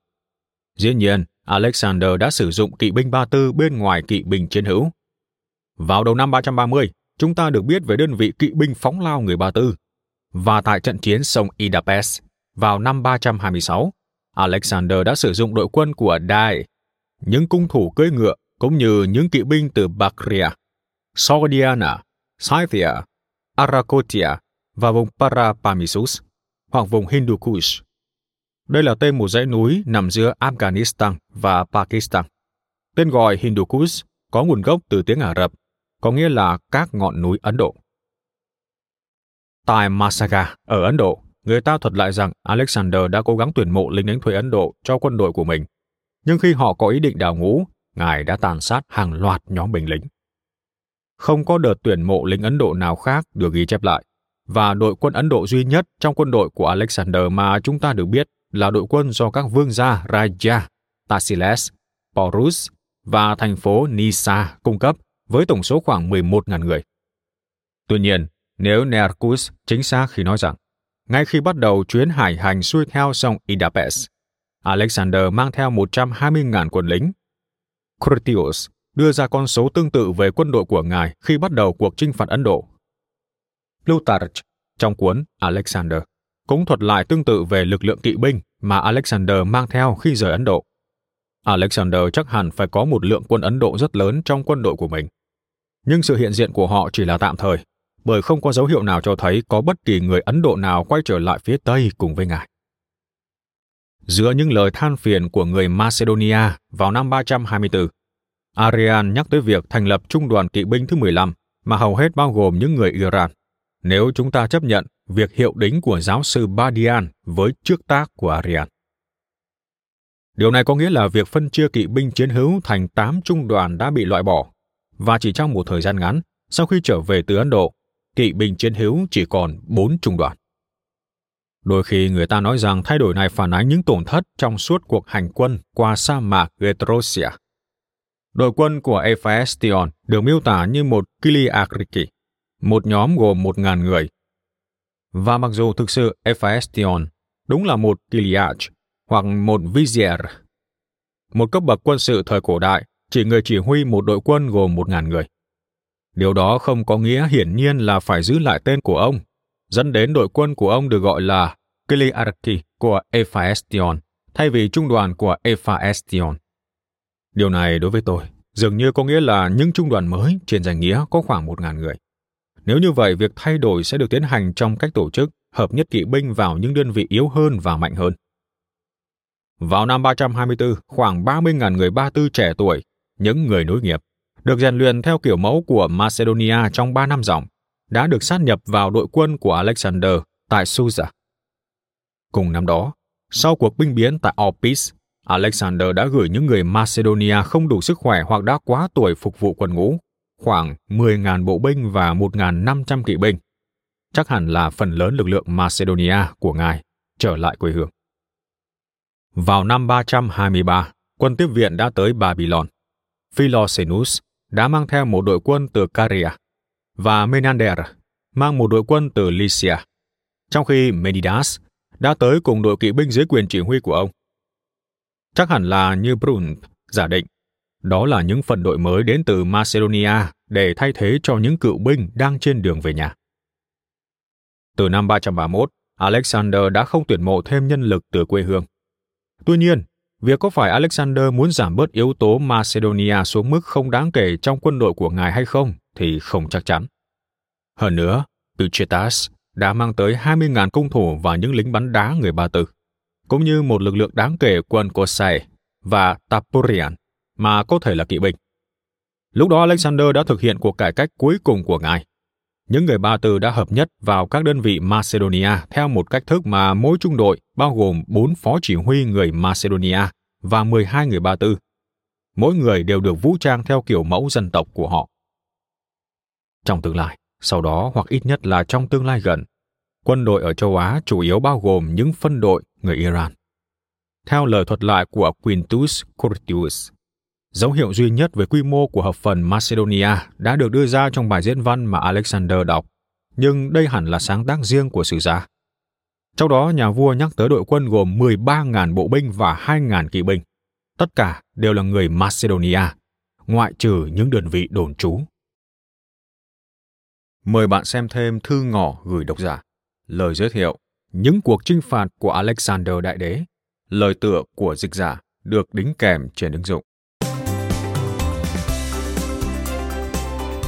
Speaker 1: Dĩ nhiên, Alexander đã sử dụng kỵ binh Ba Tư bên ngoài kỵ binh chiến hữu. Vào đầu năm 330, chúng ta được biết về đơn vị kỵ binh phóng lao người Ba Tư và tại trận chiến sông Idapes vào năm 326, Alexander đã sử dụng đội quân của Dai, những cung thủ cưỡi ngựa cũng như những kỵ binh từ Bactria, Sogdiana, Scythia, Arakotia và vùng Parapamisus hoặc vùng Hindu Kush. Đây là tên một dãy núi nằm giữa Afghanistan và Pakistan. Tên gọi Hindu Kush có nguồn gốc từ tiếng Ả Rập, có nghĩa là các ngọn núi Ấn Độ. Tại Masaga, ở Ấn Độ, người ta thuật lại rằng Alexander đã cố gắng tuyển mộ lính đánh thuê Ấn Độ cho quân đội của mình. Nhưng khi họ có ý định đào ngũ, ngài đã tàn sát hàng loạt nhóm binh lính. Không có đợt tuyển mộ lính Ấn Độ nào khác được ghi chép lại, và đội quân Ấn Độ duy nhất trong quân đội của Alexander mà chúng ta được biết là đội quân do các vương gia Raja, Tassiles, Porus và thành phố Nisa cung cấp với tổng số khoảng 11.000 người. Tuy nhiên, nếu Nearchus chính xác khi nói rằng, ngay khi bắt đầu chuyến hải hành xuôi theo sông Idapes, Alexander mang theo 120.000 quân lính. Curtius đưa ra con số tương tự về quân đội của ngài khi bắt đầu cuộc chinh phạt Ấn Độ. Plutarch, trong cuốn Alexander, cũng thuật lại tương tự về lực lượng kỵ binh mà Alexander mang theo khi rời Ấn Độ. Alexander chắc hẳn phải có một lượng quân Ấn Độ rất lớn trong quân đội của mình. Nhưng sự hiện diện của họ chỉ là tạm thời bởi không có dấu hiệu nào cho thấy có bất kỳ người Ấn Độ nào quay trở lại phía Tây cùng với ngài. Giữa những lời than phiền của người Macedonia vào năm 324, Arian nhắc tới việc thành lập trung đoàn kỵ binh thứ 15 mà hầu hết bao gồm những người Iran. Nếu chúng ta chấp nhận việc hiệu đính của giáo sư Badian với trước tác của Arian. Điều này có nghĩa là việc phân chia kỵ binh chiến hữu thành 8 trung đoàn đã bị loại bỏ, và chỉ trong một thời gian ngắn, sau khi trở về từ Ấn Độ, kỵ binh chiến hữu chỉ còn 4 trung đoàn. Đôi khi người ta nói rằng thay đổi này phản ánh những tổn thất trong suốt cuộc hành quân qua sa mạc Getrosia. Đội quân của Ephaestion được miêu tả như một Kiliakriki, một nhóm gồm 1.000 người. Và mặc dù thực sự Ephaestion đúng là một Kiliach hoặc một Vizier, một cấp bậc quân sự thời cổ đại chỉ người chỉ huy một đội quân gồm 1.000 người. Điều đó không có nghĩa hiển nhiên là phải giữ lại tên của ông, dẫn đến đội quân của ông được gọi là Kiliarki của Ephaestion thay vì trung đoàn của Ephaestion. Điều này đối với tôi dường như có nghĩa là những trung đoàn mới trên danh nghĩa có khoảng 1.000 người. Nếu như vậy, việc thay đổi sẽ được tiến hành trong cách tổ chức hợp nhất kỵ binh vào những đơn vị yếu hơn và mạnh hơn. Vào năm 324, khoảng 30.000 người Ba Tư trẻ tuổi, những người nối nghiệp, được rèn luyện theo kiểu mẫu của Macedonia trong 3 năm dòng, đã được sát nhập vào đội quân của Alexander tại Susa. Cùng năm đó, sau cuộc binh biến tại Orpis, Alexander đã gửi những người Macedonia không đủ sức khỏe hoặc đã quá tuổi phục vụ quân ngũ, khoảng 10.000 bộ binh và 1.500 kỵ binh. Chắc hẳn là phần lớn lực lượng Macedonia của ngài trở lại quê hương. Vào năm 323, quân tiếp viện đã tới Babylon. Philoxenus đã mang theo một đội quân từ Caria và Menander mang một đội quân từ Lycia, trong khi Menidas đã tới cùng đội kỵ binh dưới quyền chỉ huy của ông. Chắc hẳn là như Brun giả định, đó là những phần đội mới đến từ Macedonia để thay thế cho những cựu binh đang trên đường về nhà. Từ năm 331, Alexander đã không tuyển mộ thêm nhân lực từ quê hương. Tuy nhiên, việc có phải Alexander muốn giảm bớt yếu tố Macedonia xuống mức không đáng kể trong quân đội của ngài hay không thì không chắc chắn. Hơn nữa, Tuchetas đã mang tới 20.000 cung thủ và những lính bắn đá người Ba Tư, cũng như một lực lượng đáng kể quân Kosai và Tapurian mà có thể là kỵ binh. Lúc đó Alexander đã thực hiện cuộc cải cách cuối cùng của ngài. Những người Ba Tư đã hợp nhất vào các đơn vị Macedonia theo một cách thức mà mỗi trung đội bao gồm 4 phó chỉ huy người Macedonia và 12 người Ba Tư. Mỗi người đều được vũ trang theo kiểu mẫu dân tộc của họ. Trong tương lai, sau đó hoặc ít nhất là trong tương lai gần, quân đội ở châu Á chủ yếu bao gồm những phân đội người Iran. Theo lời thuật lại của Quintus Curtius, dấu hiệu duy nhất về quy mô của hợp phần Macedonia đã được đưa ra trong bài diễn văn mà Alexander đọc, nhưng đây hẳn là sáng tác riêng của sử gia. Trong đó, nhà vua nhắc tới đội quân gồm 13.000 bộ binh và 2.000 kỵ binh. Tất cả đều là người Macedonia, ngoại trừ những đơn vị đồn trú. Mời bạn xem thêm thư ngỏ gửi độc giả. Lời giới thiệu, những cuộc chinh phạt của Alexander Đại Đế. Lời tựa của dịch giả được đính kèm trên ứng dụng.